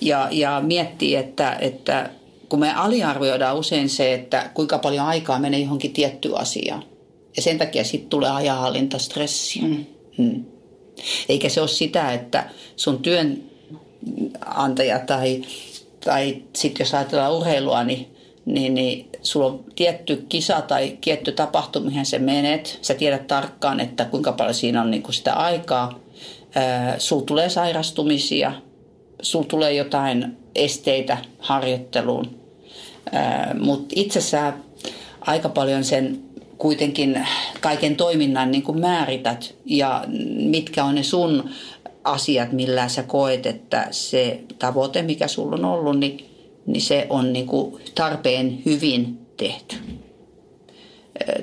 ja, ja miettiä, että, että kun me aliarvioidaan usein se, että kuinka paljon aikaa menee johonkin tiettyyn asiaan. Ja sen takia sitten tulee ajanhallintastressiä. Mm. Mm. Eikä se ole sitä, että sun työnantaja tai, tai sitten jos ajatellaan urheilua, niin, niin, niin sulla on tietty kisa tai tietty tapahtuma, mihin sä menet. Sä tiedät tarkkaan, että kuinka paljon siinä on niin kuin sitä aikaa. sulla tulee sairastumisia, sulla tulee jotain esteitä harjoitteluun. Mutta itse sä aika paljon sen kuitenkin kaiken toiminnan niin kuin määrität ja mitkä on ne sun asiat, millä sä koet, että se tavoite, mikä sulla on ollut, niin, niin se on niin kuin tarpeen hyvin tehty.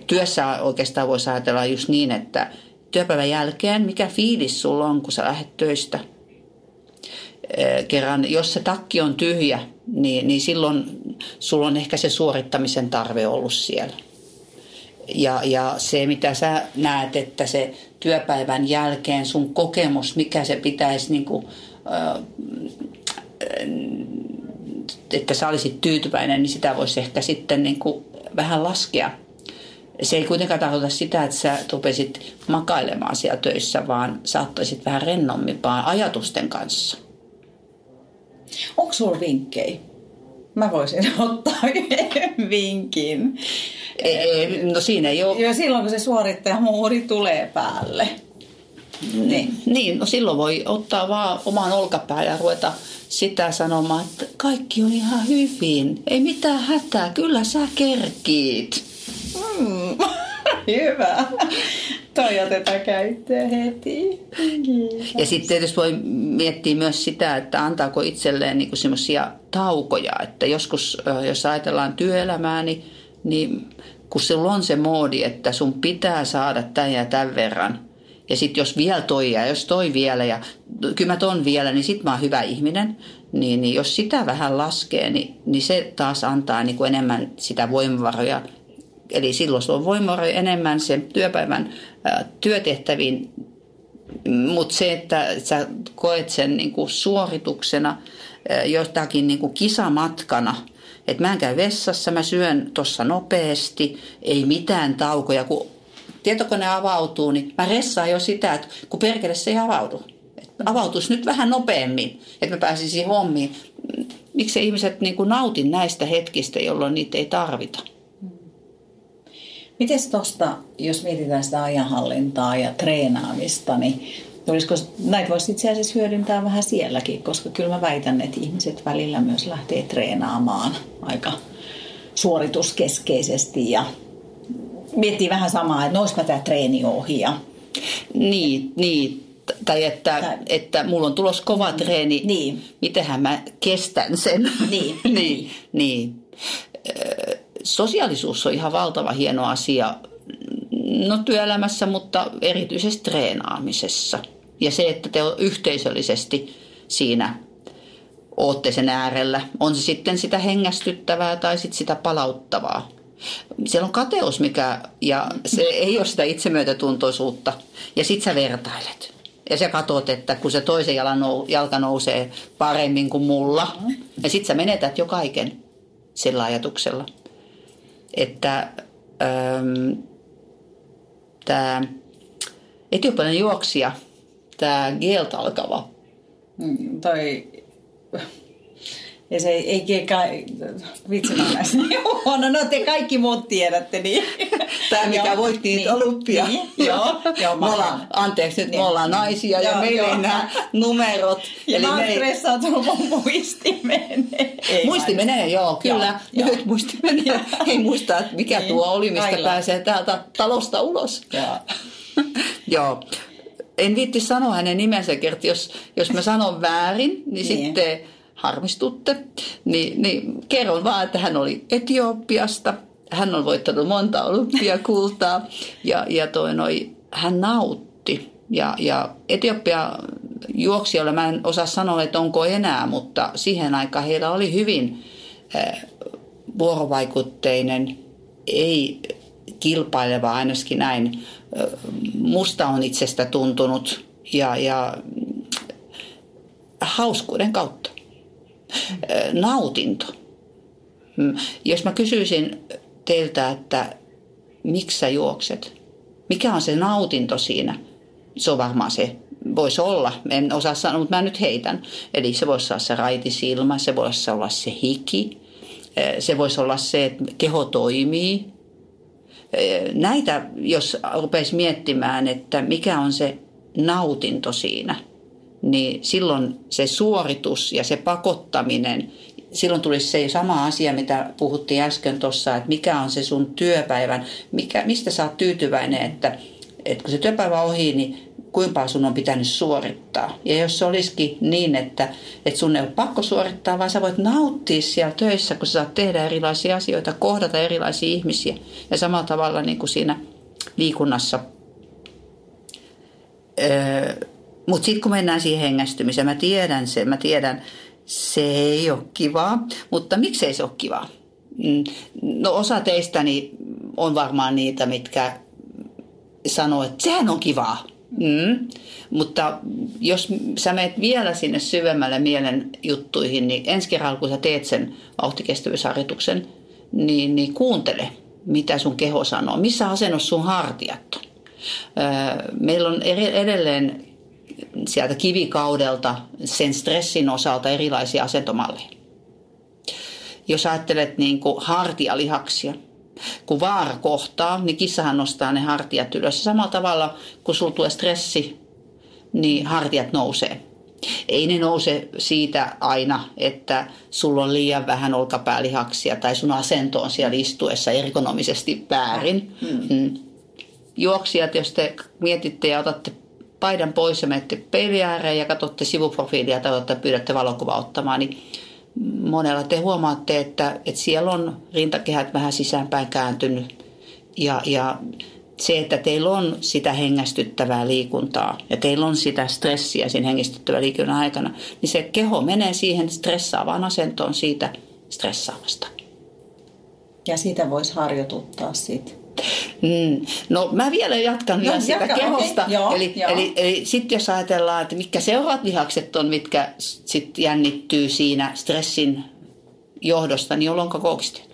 Työssä oikeastaan voisi ajatella just niin, että työpäivän jälkeen, mikä fiilis sulla on, kun sä lähdet töistä – kerran, jos se takki on tyhjä, niin, niin silloin sulla on ehkä se suorittamisen tarve ollut siellä. Ja, ja se, mitä sä näet, että se työpäivän jälkeen sun kokemus, mikä se pitäisi, niin kuin, että sä olisit tyytyväinen, niin sitä voisi ehkä sitten niin kuin vähän laskea. Se ei kuitenkaan tarkoita sitä, että sä rupesit makailemaan siellä töissä, vaan saattaisit vähän rennommimpaan ajatusten kanssa – Onko sulla vinkkejä? Mä voisin *laughs* ottaa yhden vinkin. Ei, no siinä ei ole. Ja silloin kun se suorittajamuuri tulee päälle. Niin. niin, no silloin voi ottaa vaan oman olkapään ja ruveta sitä sanomaan, että kaikki on ihan hyvin. Ei mitään hätää, kyllä sä kerkiit. Mm. *laughs* Hyvä. Toi otetaan käyttöön heti. Kiitos. Ja sitten tietysti voi miettiä myös sitä, että antaako itselleen niinku semmoisia taukoja. Että joskus, jos ajatellaan työelämää, niin, niin kun sulla on se moodi, että sun pitää saada tämän ja tämän verran, ja sitten jos vielä toi ja jos toi vielä ja kyllä mä ton vielä, niin sitten mä oon hyvä ihminen. Niin, niin jos sitä vähän laskee, niin, niin se taas antaa niin kuin enemmän sitä voimavaroja Eli silloin sulla on voimavaroja enemmän sen työpäivän työtehtäviin Mutta se, että sä koet sen niin kuin suorituksena jotakin niin kuin kisamatkana, että mä en käy vessassa, mä syön tuossa nopeasti, ei mitään taukoja, kun tietokone avautuu, niin mä ressaan jo sitä, että kun perkele se ei avaudu. avautuisi nyt vähän nopeammin, että mä pääsisin hommiin. Miksi ihmiset niin nautin näistä hetkistä, jolloin niitä ei tarvita? Miten tuosta, jos mietitään sitä ajanhallintaa ja treenaamista, niin olisiko, näitä voisi itse asiassa hyödyntää vähän sielläkin, koska kyllä mä väitän, että ihmiset välillä myös lähtee treenaamaan aika suorituskeskeisesti ja miettii vähän samaa, että noispa tämä treeni ohi. Ja... Niin, niin, tai että, tai... että mulla on tulos kova treeni, niin. mitenhän mä kestän sen. Niin. *laughs* niin, niin. Sosiaalisuus on ihan valtava hieno asia no työelämässä, mutta erityisesti treenaamisessa. Ja se, että te yhteisöllisesti siinä ootte sen äärellä, on se sitten sitä hengästyttävää tai sitten sitä palauttavaa. Siellä on kateus, mikä, ja se ei ole sitä itsemyötätuntoisuutta. Ja sit sä vertailet. Ja sä katsot, että kun se toisen jalan nou, jalka nousee paremmin kuin mulla, ja sit sä menetät jo kaiken sillä ajatuksella. Että ähm, tämä etiopialainen juoksija, tämä Gelt alkava. Mm, toi ja se ei, ei kai, vitsi mä huono, no te kaikki muut tiedätte, niin. Tämä mikä voitti niitä niin, olympia. Niin, joo, joo, me ollaan, anteeksi nyt, niin. me ollaan naisia joo, ja meillä ei nämä numerot. *laughs* Ja Eli mä oon stressaantunut mun muisti menee. muisti menee, joo, kyllä. Joo, *laughs* Nyt muisti menee. Ei muista, että mikä niin, tuo oli, mistä Aila. pääsee täältä talosta ulos. Joo. *laughs* joo. En viitti sanoa hänen nimensä, kerti, jos, jos mä sanon väärin, niin, niin. sitten harmistutte, niin, niin kerron vaan, että hän oli Etiopiasta. Hän on voittanut monta olympiakultaa ja, ja toi noi, hän nautti. Ja, ja Etiopia juoksijoilla, mä en osaa sanoa, että onko enää, mutta siihen aikaan heillä oli hyvin äh, vuorovaikutteinen, ei kilpaileva ainakin näin. Äh, musta on itsestä tuntunut ja, ja hauskuuden kautta nautinto. Mm. Jos mä kysyisin teiltä, että miksi sä juokset? Mikä on se nautinto siinä? Se on varmaan se, voisi olla, en osaa sanoa, mutta mä nyt heitän. Eli se voisi olla se raitisilma, se voisi olla se hiki, se voisi olla se, että keho toimii. Näitä, jos rupeisi miettimään, että mikä on se nautinto siinä – niin silloin se suoritus ja se pakottaminen, silloin tulisi se sama asia, mitä puhuttiin äsken tuossa, että mikä on se sun työpäivän, mikä, mistä sä oot tyytyväinen, että, että kun se työpäivä on ohi, niin kuinka sun on pitänyt suorittaa. Ja jos se olisikin niin, että, että sun ei ole pakko suorittaa, vaan sä voit nauttia siellä töissä, kun sä saat tehdä erilaisia asioita, kohdata erilaisia ihmisiä. Ja samalla tavalla niin kuin siinä liikunnassa. Öö, mutta sitten kun mennään siihen hengästymiseen, mä tiedän sen, mä tiedän, se ei ole kivaa, mutta miksei se ole kivaa? Mm, no osa teistäni on varmaan niitä, mitkä sanoo, että sehän on kivaa. Mm. Mutta jos sä menet vielä sinne syvemmälle mielen juttuihin, niin ensi kerralla kun sä teet sen vauhtikestävyysharjoituksen, niin, niin kuuntele, mitä sun keho sanoo. Missä asennossa sun hartiat on? Meillä on edelleen sieltä kivikaudelta sen stressin osalta erilaisia asentomalleja. Jos ajattelet niin kuin hartialihaksia, kun vaara kohtaa, niin kissahan nostaa ne hartiat ylös. Samalla tavalla, kun sulla tulee stressi, niin hartiat nousee. Ei ne nouse siitä aina, että sulla on liian vähän olkapäälihaksia tai sun asento on siellä istuessa ergonomisesti väärin. Mm. mm. Juoksijat, jos te mietitte ja otatte paidan pois ja menette peilin ja katsotte sivuprofiilia tai että pyydätte valokuvaa ottamaan, niin monella te huomaatte, että, että siellä on rintakehät vähän sisäänpäin kääntynyt. Ja, ja se, että teillä on sitä hengästyttävää liikuntaa ja teillä on sitä stressiä siinä hengästyttävän liikunnan aikana, niin se keho menee siihen stressaavaan asentoon siitä stressaavasta. Ja sitä voisi harjoituttaa sitten Mm. No mä vielä jatkan no, vielä sitä jatka, kehosta. Okay. Joo, eli, joo. eli, eli sitten jos ajatellaan, että mitkä seuraavat lihakset on, mitkä sitten jännittyy siinä stressin johdosta, niin on lonkakoukistiat.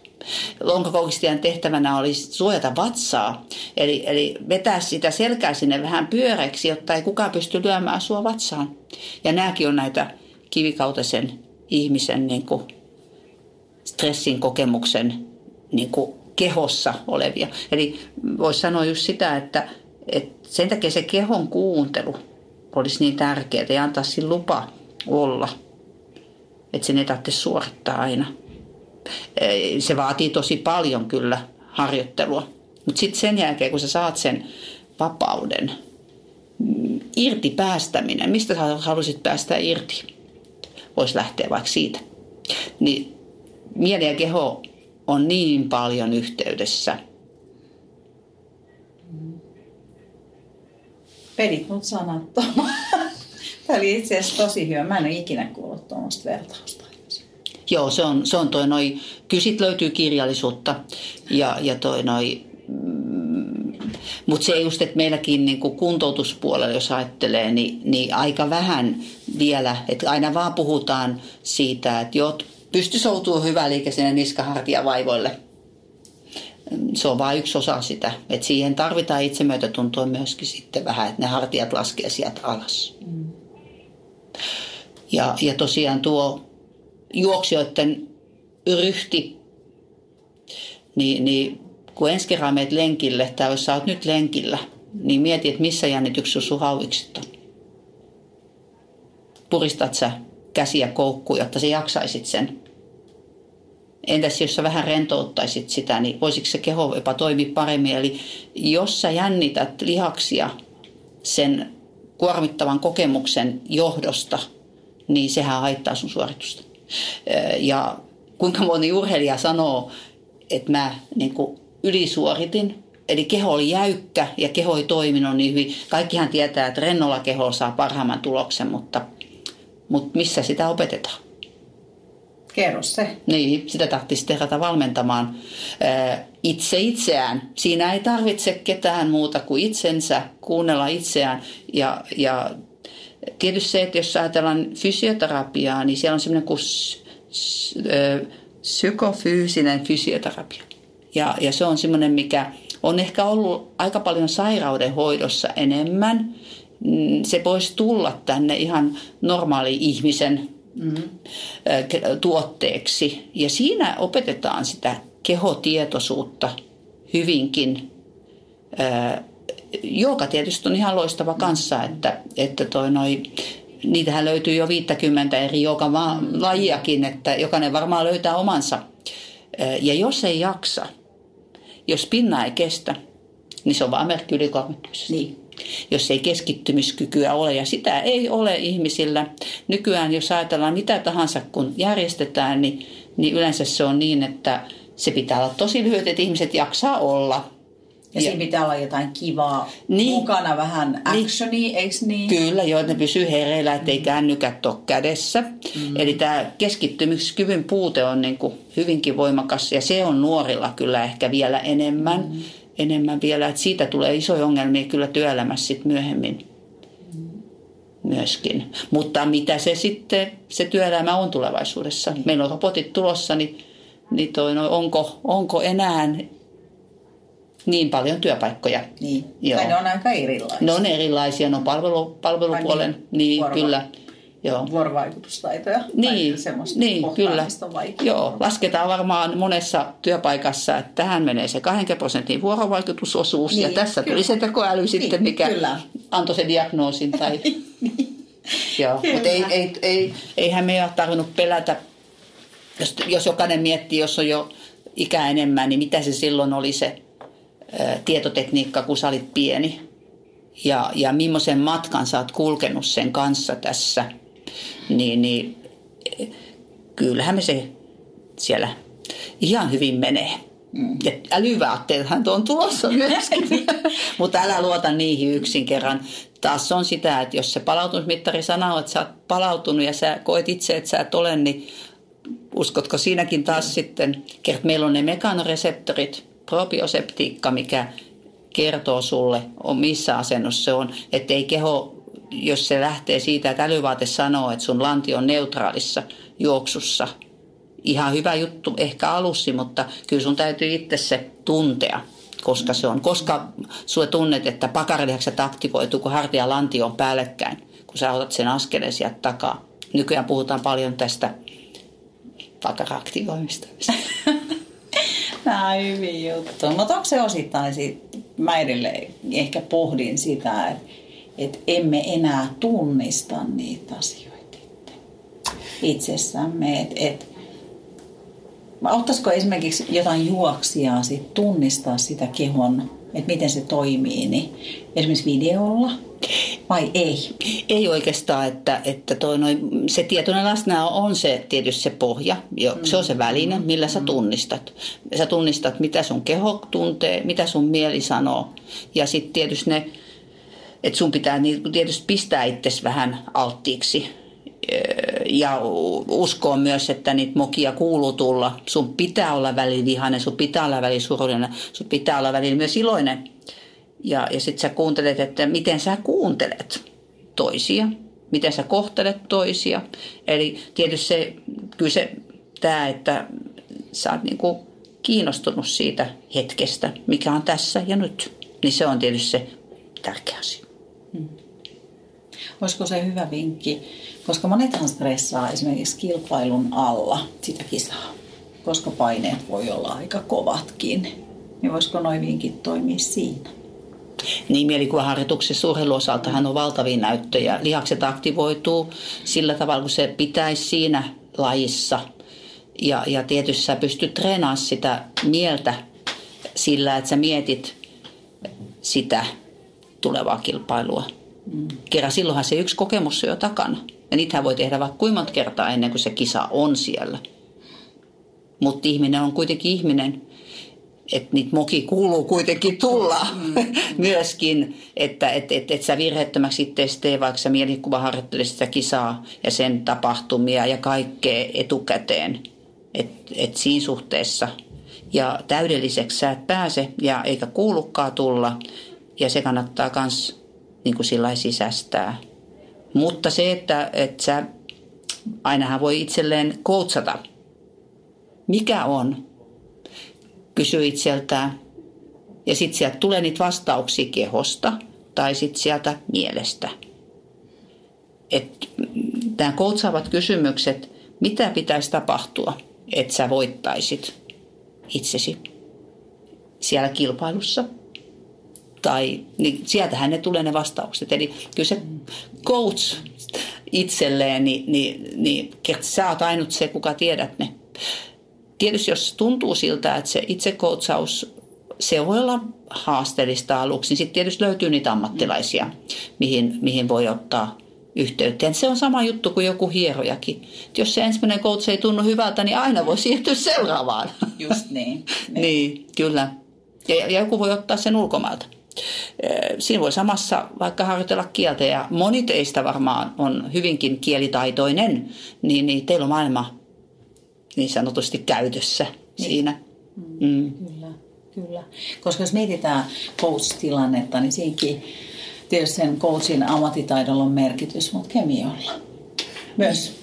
Lonkakoukistian tehtävänä olisi suojata vatsaa, eli, eli vetää sitä selkää sinne vähän pyöreiksi, jotta ei kukaan pysty lyömään sua vatsaan. Ja nämäkin on näitä kivikautisen ihmisen niin kuin, stressin kokemuksen niin kuin, kehossa olevia. Eli voisi sanoa just sitä, että, että sen takia se kehon kuuntelu olisi niin tärkeää ja antaa sille lupa olla. Että sen ei tarvitse suorittaa aina. Se vaatii tosi paljon kyllä harjoittelua. Mutta sitten sen jälkeen, kun sä saat sen vapauden, mm, irti päästäminen, mistä sä haluaisit päästä irti, voisi lähteä vaikka siitä. Niin mieli ja keho on niin paljon yhteydessä. Pedit mut sanattomaan. Tämä oli itse asiassa tosi hyvä. Mä en ole ikinä kuullut tuommoista vertausta. Joo, se on, se on toi noi, kyllä sit löytyy kirjallisuutta ja, ja toi noi, mm, mutta se just, että meilläkin niin kuntoutuspuolella, jos ajattelee, niin, niin aika vähän vielä, että aina vaan puhutaan siitä, että jot, pysty soutuu sinne niskahartiavaivoille. Se on vain yksi osa sitä. Et siihen tarvitaan itsemyötätuntoa myöskin sitten vähän, että ne hartiat laskee sieltä alas. Mm. Ja, ja tosiaan tuo juoksijoiden ryhti, niin, niin kun ensi kerran meet lenkille, tai jos sä oot nyt lenkillä, niin mieti, että missä jännityksessä sun hauikset on. Puristat sä käsiä koukkuun, jotta sä jaksaisit sen. Entäs jos sä vähän rentouttaisit sitä, niin voisiko se keho jopa toimia paremmin? Eli jos sä jännität lihaksia sen kuormittavan kokemuksen johdosta, niin sehän haittaa sun suoritusta. Ja kuinka moni urheilija sanoo, että mä niin ylisuoritin, eli keho oli jäykkä ja keho ei toiminut niin hyvin. Kaikkihan tietää, että rennolla keho saa parhaimman tuloksen, mutta – mutta missä sitä opetetaan? Kerro se. Niin, sitä tarvitsisi tehdä valmentamaan itse itseään. Siinä ei tarvitse ketään muuta kuin itsensä, kuunnella itseään. Ja, ja tietysti se, että jos ajatellaan fysioterapiaa, niin siellä on semmoinen kuin psykofyysinen fysioterapia. Ja, ja se on semmoinen, mikä on ehkä ollut aika paljon sairaudenhoidossa enemmän Mm, se voisi tulla tänne ihan normaali ihmisen mm-hmm. tuotteeksi. Ja siinä opetetaan sitä kehotietoisuutta hyvinkin, joka tietysti on ihan loistava kanssa, että, että toi noi, niitähän löytyy jo 50 eri joka lajiakin, että jokainen varmaan löytää omansa. Ja jos ei jaksa, jos pinna ei kestä, niin se on vaan merkki ylikuormittumisesta. Niin jos ei keskittymiskykyä ole. Ja sitä ei ole ihmisillä. Nykyään, jos ajatellaan mitä tahansa, kun järjestetään, niin, niin yleensä se on niin, että se pitää olla tosi lyhyt, että ihmiset jaksaa olla. Ja, ja siinä pitää olla jotain kivaa niin, mukana, vähän actionia, niin, eikö niin? Kyllä, joo, ne pysyy hereillä, ettei mm. kännykät ole kädessä. Mm. Eli tämä keskittymiskyvyn puute on niin kuin hyvinkin voimakas ja se on nuorilla kyllä ehkä vielä enemmän. Mm enemmän vielä, että siitä tulee isoja ongelmia kyllä työelämässä sitten myöhemmin myöskin. Mutta mitä se sitten, se työelämä on tulevaisuudessa. Meillä on robotit tulossa, niin, niin toi, no, onko, onko enää niin paljon työpaikkoja. Niin, Joo. tai ne on aika erilaisia. Ne on erilaisia, ne on palvelu, palvelupuolen, niin, niin kyllä Joo. vuorovaikutustaitoja niin, tai semmoista niin, kyllä. Joo, lasketaan varmaan monessa työpaikassa, että tähän menee se 20 prosentin vuorovaikutusosuus niin, ja tässä kyllä. tuli se tekoäly niin, sitten, mikä kyllä. antoi sen diagnoosin. Tai... *laughs* niin. Joo, mutta ei, ei, ei, eihän me ole tarvinnut pelätä, jos, jos jokainen miettii, jos on jo ikä enemmän, niin mitä se silloin oli se ä, tietotekniikka, kun sä olit pieni. Ja, ja millaisen matkan sä oot kulkenut sen kanssa tässä – niin, niin kyllähän me se siellä ihan hyvin menee. Mm. Ja älyvaatteethan on tulossa myöskin, *laughs* mutta älä luota niihin yksin kerran. Taas on sitä, että jos se palautumismittari sanoo, että sä oot palautunut ja sä koet itse, että sä et ole, niin uskotko siinäkin taas sitten, että meillä on ne mekanoreseptorit, probioseptiikka, mikä kertoo sulle, on missä asennossa se on, ettei keho, jos se lähtee siitä, että älyvaate sanoo, että sun lanti on neutraalissa juoksussa, ihan hyvä juttu ehkä alussi, mutta kyllä sun täytyy itse se tuntea, koska se on. Koska sulle tunnet, että pakarilihakset aktivoituu, kun hartia lanti on päällekkäin, kun sä otat sen askeleen sieltä takaa. Nykyään puhutaan paljon tästä pakaraktivoimista. Nämä *laughs* on hyviä juttu. Mutta onko se osittain siitä, mä edelleen ehkä pohdin sitä, että, että emme enää tunnista niitä asioita itsessämme. Että, että Auttaisiko esimerkiksi jotain juoksijaa sit tunnistaa sitä kehon, että miten se toimii, niin esimerkiksi videolla vai ei? Ei oikeastaan, että, että toi noin, se tietoinen läsnäolo on se tietysti se pohja, jo, mm. se on se väline, millä sä tunnistat. Sä tunnistat, mitä sun keho tuntee, mitä sun mieli sanoo ja sitten tietysti ne, että sun pitää tietysti pistää itsesi vähän alttiiksi ja uskoo myös, että niitä mokia kuuluu tulla. Sun pitää olla välillä vihainen, sun pitää olla välillä surullinen, sun pitää olla välillä myös iloinen. Ja, ja sitten sä kuuntelet, että miten sä kuuntelet toisia, miten sä kohtelet toisia. Eli tietysti se, kyllä se, tämä, että sä oot niinku kiinnostunut siitä hetkestä, mikä on tässä ja nyt, niin se on tietysti se tärkeä asia. Hmm. Olisiko se hyvä vinkki koska monethan stressaa esimerkiksi kilpailun alla sitä kisaa, koska paineet voi olla aika kovatkin. Niin voisiko noin vinkit toimia siinä? Niin mielikuvaharjoituksessa urheiluosaltahan on valtavia näyttöjä. Lihakset aktivoituu sillä tavalla, kun se pitäisi siinä lajissa. Ja, ja tietysti sä pystyt treenaamaan sitä mieltä sillä, että sä mietit sitä tulevaa kilpailua. Mm. Kerran silloinhan se yksi kokemus on jo takana. Ja niitähän voi tehdä vaikka kuinka monta kertaa ennen kuin se kisa on siellä. Mutta ihminen on kuitenkin ihminen, että niitä moki kuuluu kuitenkin tulla mm. *laughs* myöskin, että et, et, et sä virheettömäksi itse tee, vaikka sä mielikuva harjoittelisit sitä kisaa ja sen tapahtumia ja kaikkea etukäteen. Että et siinä suhteessa. Ja täydelliseksi sä et pääse ja eikä kuulukaan tulla. Ja se kannattaa myös niin sillä sisästää. Mutta se, että, että sä, ainahan voi itselleen koutsata. Mikä on? Kysy itseltään. Ja sitten sieltä tulee niitä vastauksia kehosta tai sitten sieltä mielestä. Nämä koutsaavat kysymykset, mitä pitäisi tapahtua, että sä voittaisit itsesi siellä kilpailussa – tai niin sieltähän ne tulee ne vastaukset. Eli kyllä se coach itselleen, niin, niin, niin sä oot ainut se, kuka tiedät ne. Tietysti jos tuntuu siltä, että se itse coachaus, se voi olla haasteellista aluksi, niin sitten tietysti löytyy niitä ammattilaisia, mihin, mihin voi ottaa yhteyttä. Ja se on sama juttu kuin joku hierojakin. Et jos se ensimmäinen coach ei tunnu hyvältä, niin aina voi siirtyä seuraavaan. Just niin. *laughs* niin, niin kyllä. Ja, ja joku voi ottaa sen ulkomailta siinä voi samassa vaikka harjoitella kieltä ja moni teistä varmaan on hyvinkin kielitaitoinen, niin, niin teillä on maailma niin sanotusti käytössä niin. siinä. Mm. Mm. Kyllä, kyllä. Koska jos mietitään coach-tilannetta, niin siinäkin tietysti sen coachin ammattitaidolla on merkitys, mutta kemiolla myös.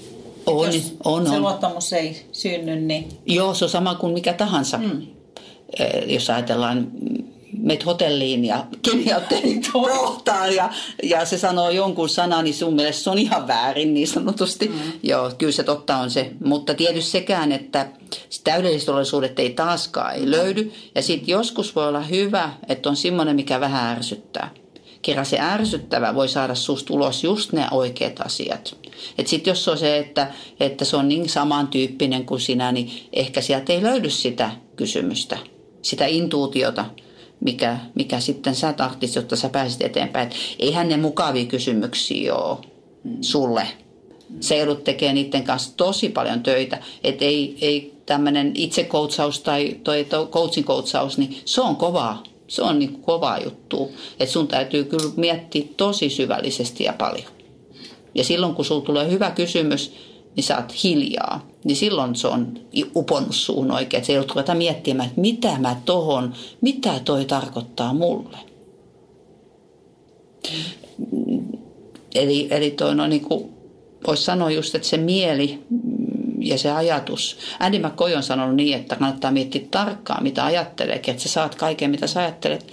On, jos on, se on. luottamus ei synny, niin... Joo, se on sama kuin mikä tahansa. Mm. Jos ajatellaan meet hotelliin ja kemiattelit kohtaan ja, ja se sanoo jonkun sanan, niin sun mielestä se on ihan väärin niin sanotusti. Mm. Joo, kyllä se totta on se. Mutta tietysti sekään, että täydelliset olisuudet ei taaskaan ei löydy. Ja sitten joskus voi olla hyvä, että on semmoinen, mikä vähän ärsyttää. Kerran se ärsyttävä voi saada susta ulos just ne oikeat asiat. Et sitten jos on se, että, että se on niin samantyyppinen kuin sinä, niin ehkä sieltä ei löydy sitä kysymystä, sitä intuutiota – mikä, mikä sitten sä tahtisit, jotta sä pääsit eteenpäin. Et eihän ne mukavia kysymyksiä ole mm. sulle. Se joudut tekemään niiden kanssa tosi paljon töitä. Että ei, ei tämmöinen itsekoutsaus tai toi, toi coachin koutsaus, niin se on kovaa. Se on niin kovaa juttu. Että sun täytyy kyllä miettiä tosi syvällisesti ja paljon. Ja silloin kun sulla tulee hyvä kysymys, niin sä oot hiljaa, niin silloin se on uponnut suun oikein. Että se joudut ruveta miettimään, että mitä mä tohon, mitä toi tarkoittaa mulle. Eli, eli toi no niin kuin, voisi sanoa just, että se mieli ja se ajatus. Andy McCoy on sanonut niin, että kannattaa miettiä tarkkaan, mitä ajattelee, että sä saat kaiken, mitä sä ajattelet.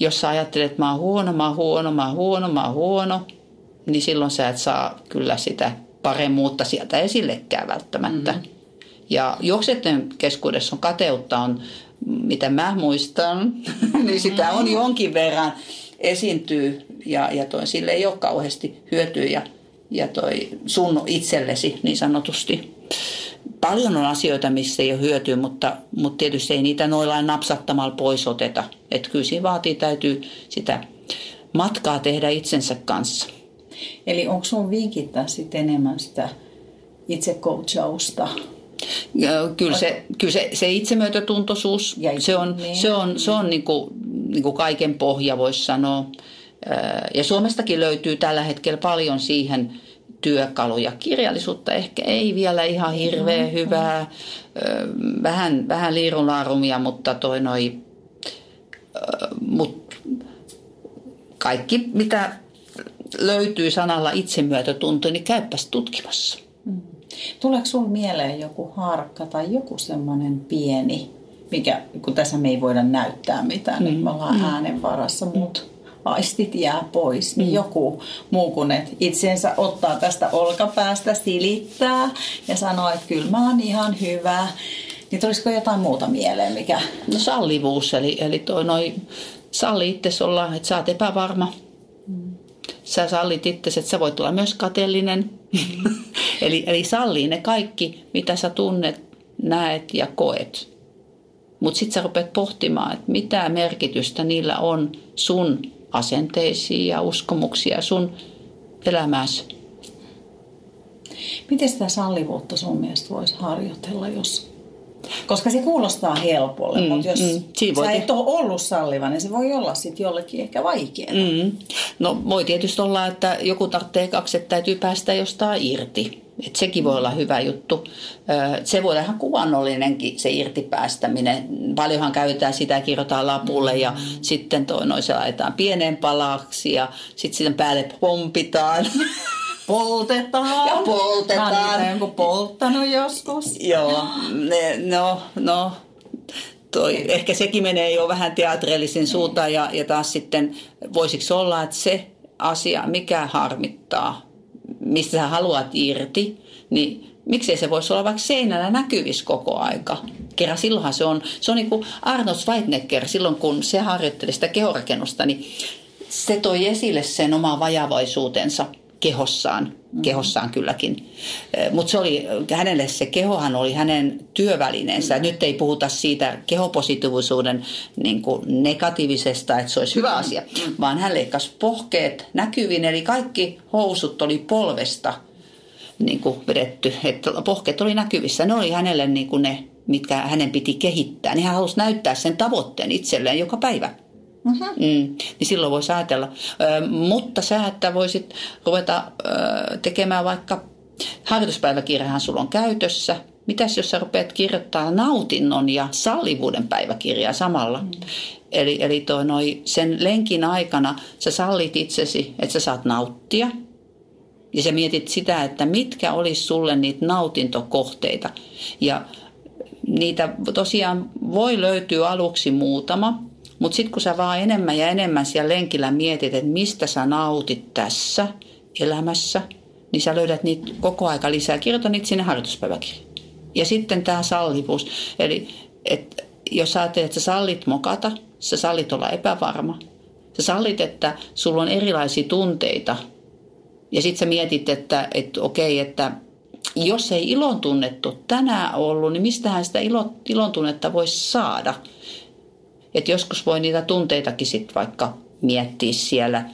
Jos sä ajattelet, että mä oon huono, mä oon huono, mä oon huono, mä oon huono, niin silloin sä et saa kyllä sitä paremmuutta sieltä esillekään välttämättä. Mm-hmm. Ja juoksetten keskuudessa on kateutta on, mitä mä muistan, *laughs* niin sitä on jonkin verran esiintyy ja, ja toi, sille ei ole kauheasti hyötyä ja, ja toi sun itsellesi niin sanotusti. Paljon on asioita, missä ei ole hyötyä, mutta, mutta tietysti ei niitä noilla napsattamalla pois oteta. Että kyllä siinä vaatii, täytyy sitä matkaa tehdä itsensä kanssa. Eli onko sun vinkit sitten enemmän sitä itse coachausta? Kyllä se, kyllä se, se itsemyötätuntoisuus, se on, niin. se on, se on niin kuin, niin kuin kaiken pohja, voisi sanoa. Ja Suomestakin löytyy tällä hetkellä paljon siihen työkaluja. Kirjallisuutta ehkä ei vielä ihan hirveän mm-hmm. hyvää, vähän, vähän liirunlaarumia, mutta toi noi, mut kaikki mitä löytyy sanalla itsemyötätunto, niin käypäs tutkimassa. Mm. Tuleeko sinulle mieleen joku harkka tai joku semmoinen pieni, mikä, kun tässä me ei voida näyttää mitään, niin mm. niin me ollaan mm. äänen varassa, mutta aistit jää pois, niin mm. joku muu kuin että itsensä ottaa tästä olkapäästä, silittää ja sanoo, että kyllä mä oon ihan hyvä. Niin tulisiko jotain muuta mieleen, mikä... No sallivuus, eli, eli toi noi, salli itse olla, että sä oot epävarma. Sä sallit itse, että sä voit olla myös kateellinen. Mm. *laughs* eli, eli sallii ne kaikki, mitä sä tunnet, näet ja koet. Mutta sitten sä rupeat pohtimaan, että mitä merkitystä niillä on sun asenteisiin ja uskomuksia sun elämässä. Miten sitä sallivuutta sun mielestä voisi harjoitella, jos... Koska se kuulostaa helpolle, mm, mutta jos mm, sä et ole ollut salliva, niin se voi olla sitten jollekin ehkä vaikeaa. Mm. No voi tietysti olla, että joku tarvitsee kaksi, että täytyy päästä jostain irti. Et sekin voi olla hyvä juttu. Se voi olla ihan kuvannollinenkin se irtipäästäminen. Paljonhan käytetään sitä, kirjoitetaan lapulle ja sitten toi noin laitetaan pieneen palaksi ja sitten sitten päälle pompitaan. *laughs* Poltetaan. Ja poltetaan. Mä jonkun polttanut joskus. Joo, ne, no, no, toi, ehkä sekin menee jo vähän teatrellisen suuntaan ja, ja taas sitten voisiko olla, että se asia, mikä harmittaa mistä sä haluat irti, niin miksei se voisi olla vaikka seinällä näkyvissä koko aika. Kerran silloinhan se on, se on niin kuin Arnold Schwarzenegger, silloin kun se harjoitteli sitä kehorakennusta, niin se toi esille sen oman vajavaisuutensa kehossaan, mm-hmm. kehossaan kylläkin. Mutta se oli, hänelle se kehohan oli hänen työvälineensä. Mm-hmm. Nyt ei puhuta siitä kehopositiivisuuden niin kuin negatiivisesta, että se olisi hyvä mm-hmm. asia, vaan hän leikkasi pohkeet näkyviin, eli kaikki housut oli polvesta niin kuin vedetty, että pohkeet oli näkyvissä. Ne oli hänelle niin kuin ne, mitkä hänen piti kehittää. Niin hän halusi näyttää sen tavoitteen itselleen joka päivä. Mm-hmm. Mm, niin silloin voisi ajatella. Ö, mutta sä, että voisit ruveta ö, tekemään vaikka harjoituspäiväkirjahan sulla on käytössä. Mitäs jos sä rupeat kirjoittaa nautinnon ja sallivuuden päiväkirjaa samalla? Mm. Eli, eli toi noi, sen lenkin aikana sä sallit itsesi, että sä saat nauttia. Ja sä mietit sitä, että mitkä olisi sulle niitä nautintokohteita. Ja niitä tosiaan voi löytyä aluksi muutama, mutta sitten kun sä vaan enemmän ja enemmän siellä lenkillä mietit, että mistä sä nautit tässä elämässä, niin sä löydät niitä koko aika lisää. Kirjoita niitä sinne harjoituspäiväkirjaan. Ja sitten tämä sallivuus. Eli et, jos sä ajattelet, että sä sallit mokata, sä sallit olla epävarma, sä sallit, että sulla on erilaisia tunteita. Ja sitten sä mietit, että, että okei, että jos ei ilon tunnettu tänään ollut, niin mistähän sitä ilon tunnetta voisi saada – että joskus voi niitä tunteitakin sitten vaikka miettiä siellä,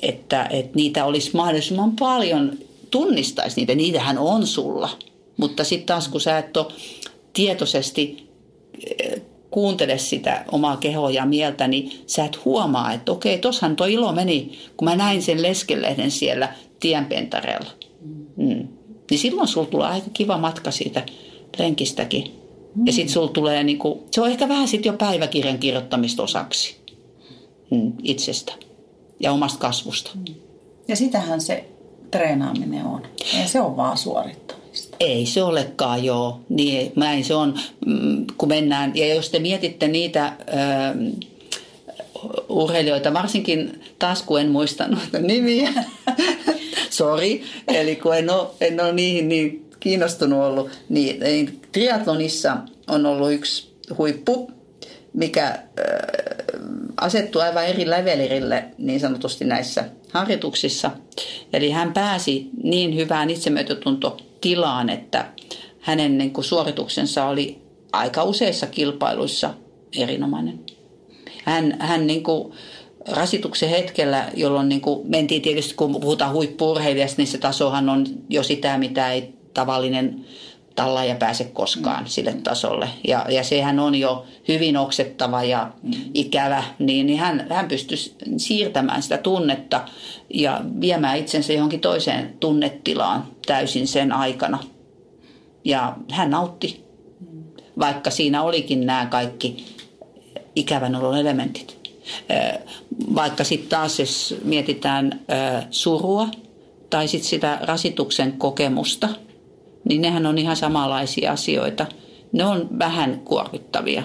että, että niitä olisi mahdollisimman paljon, tunnistaisi niitä, niitähän on sulla. Mutta sitten taas kun sä et ole tietoisesti eh, kuuntele sitä omaa kehoa ja mieltä, niin sä et huomaa, että okei, tossahan tuo ilo meni, kun mä näin sen leskelehden siellä tienpentareella. Mm. niin silloin sulla tulee aika kiva matka siitä lenkistäkin. Mm. Ja sitten sulla tulee, niinku, se on ehkä vähän sitten jo päiväkirjan kirjoittamista osaksi mm, itsestä ja omasta kasvusta. Mm. Ja sitähän se treenaaminen on. Ei se on vaan suorittamista. Ei se olekaan, joo. Niin, näin se on, mm, kun mennään. Ja jos te mietitte niitä äh, urheilijoita, varsinkin taas kun en muista noita nimiä, *laughs* sorry, eli kun en ole, en ole niihin niin kiinnostunut ollut, niin, niin triatlonissa on ollut yksi huippu, mikä äh, asettuu aivan eri levelirille niin sanotusti näissä harjoituksissa. Eli hän pääsi niin hyvään itsemyötätuntotilaan, että hänen niin kuin, suorituksensa oli aika useissa kilpailuissa erinomainen. Hän, hän niin kuin, rasituksen hetkellä, jolloin niin kuin mentiin tietysti, kun puhutaan huippuurheilijasta, niin se tasohan on jo sitä, mitä ei tavallinen tallaaja pääse koskaan mm. sille tasolle. Ja, ja sehän on jo hyvin oksettava ja mm. ikävä, niin, niin hän, hän pystyisi siirtämään sitä tunnetta ja viemään itsensä johonkin toiseen tunnetilaan täysin sen aikana. Ja hän nautti, mm. vaikka siinä olikin nämä kaikki ikävän olon elementit. Vaikka sitten taas, jos mietitään surua tai sitten sitä rasituksen kokemusta – niin nehän on ihan samanlaisia asioita. Ne on vähän kuormittavia.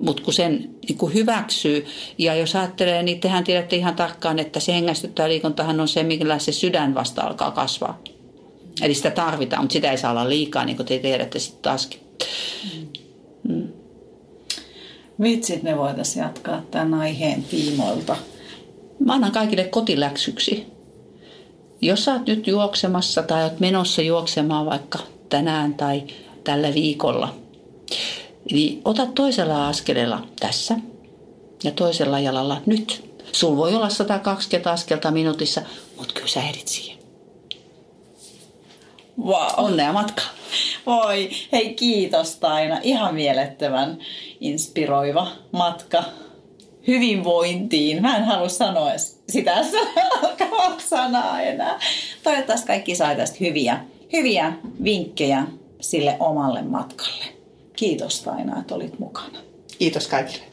Mutta kun sen niin kun hyväksyy, ja jos ajattelee, niin tehän tiedätte ihan tarkkaan, että se hengästyttää liikuntahan on se, millä se sydän vasta alkaa kasvaa. Eli sitä tarvitaan, mutta sitä ei saa olla liikaa, niin kuin te tiedätte sitten taaskin. Mm. Vitsit, me voitaisiin jatkaa tämän aiheen tiimoilta. Mä annan kaikille kotiläksyksi jos sä oot nyt juoksemassa tai oot menossa juoksemaan vaikka tänään tai tällä viikolla, niin ota toisella askeleella tässä ja toisella jalalla nyt. Sul voi olla 120 askelta minuutissa, mutta kyllä sä ehdit siihen. Wow. Onnea matka. Voi, hei kiitos Taina. Ihan mielettömän inspiroiva matka hyvinvointiin. Mä en halua sanoa sitä sanaa enää. Toivottavasti kaikki sai tästä hyviä, hyviä vinkkejä sille omalle matkalle. Kiitos Taina, että olit mukana. Kiitos kaikille.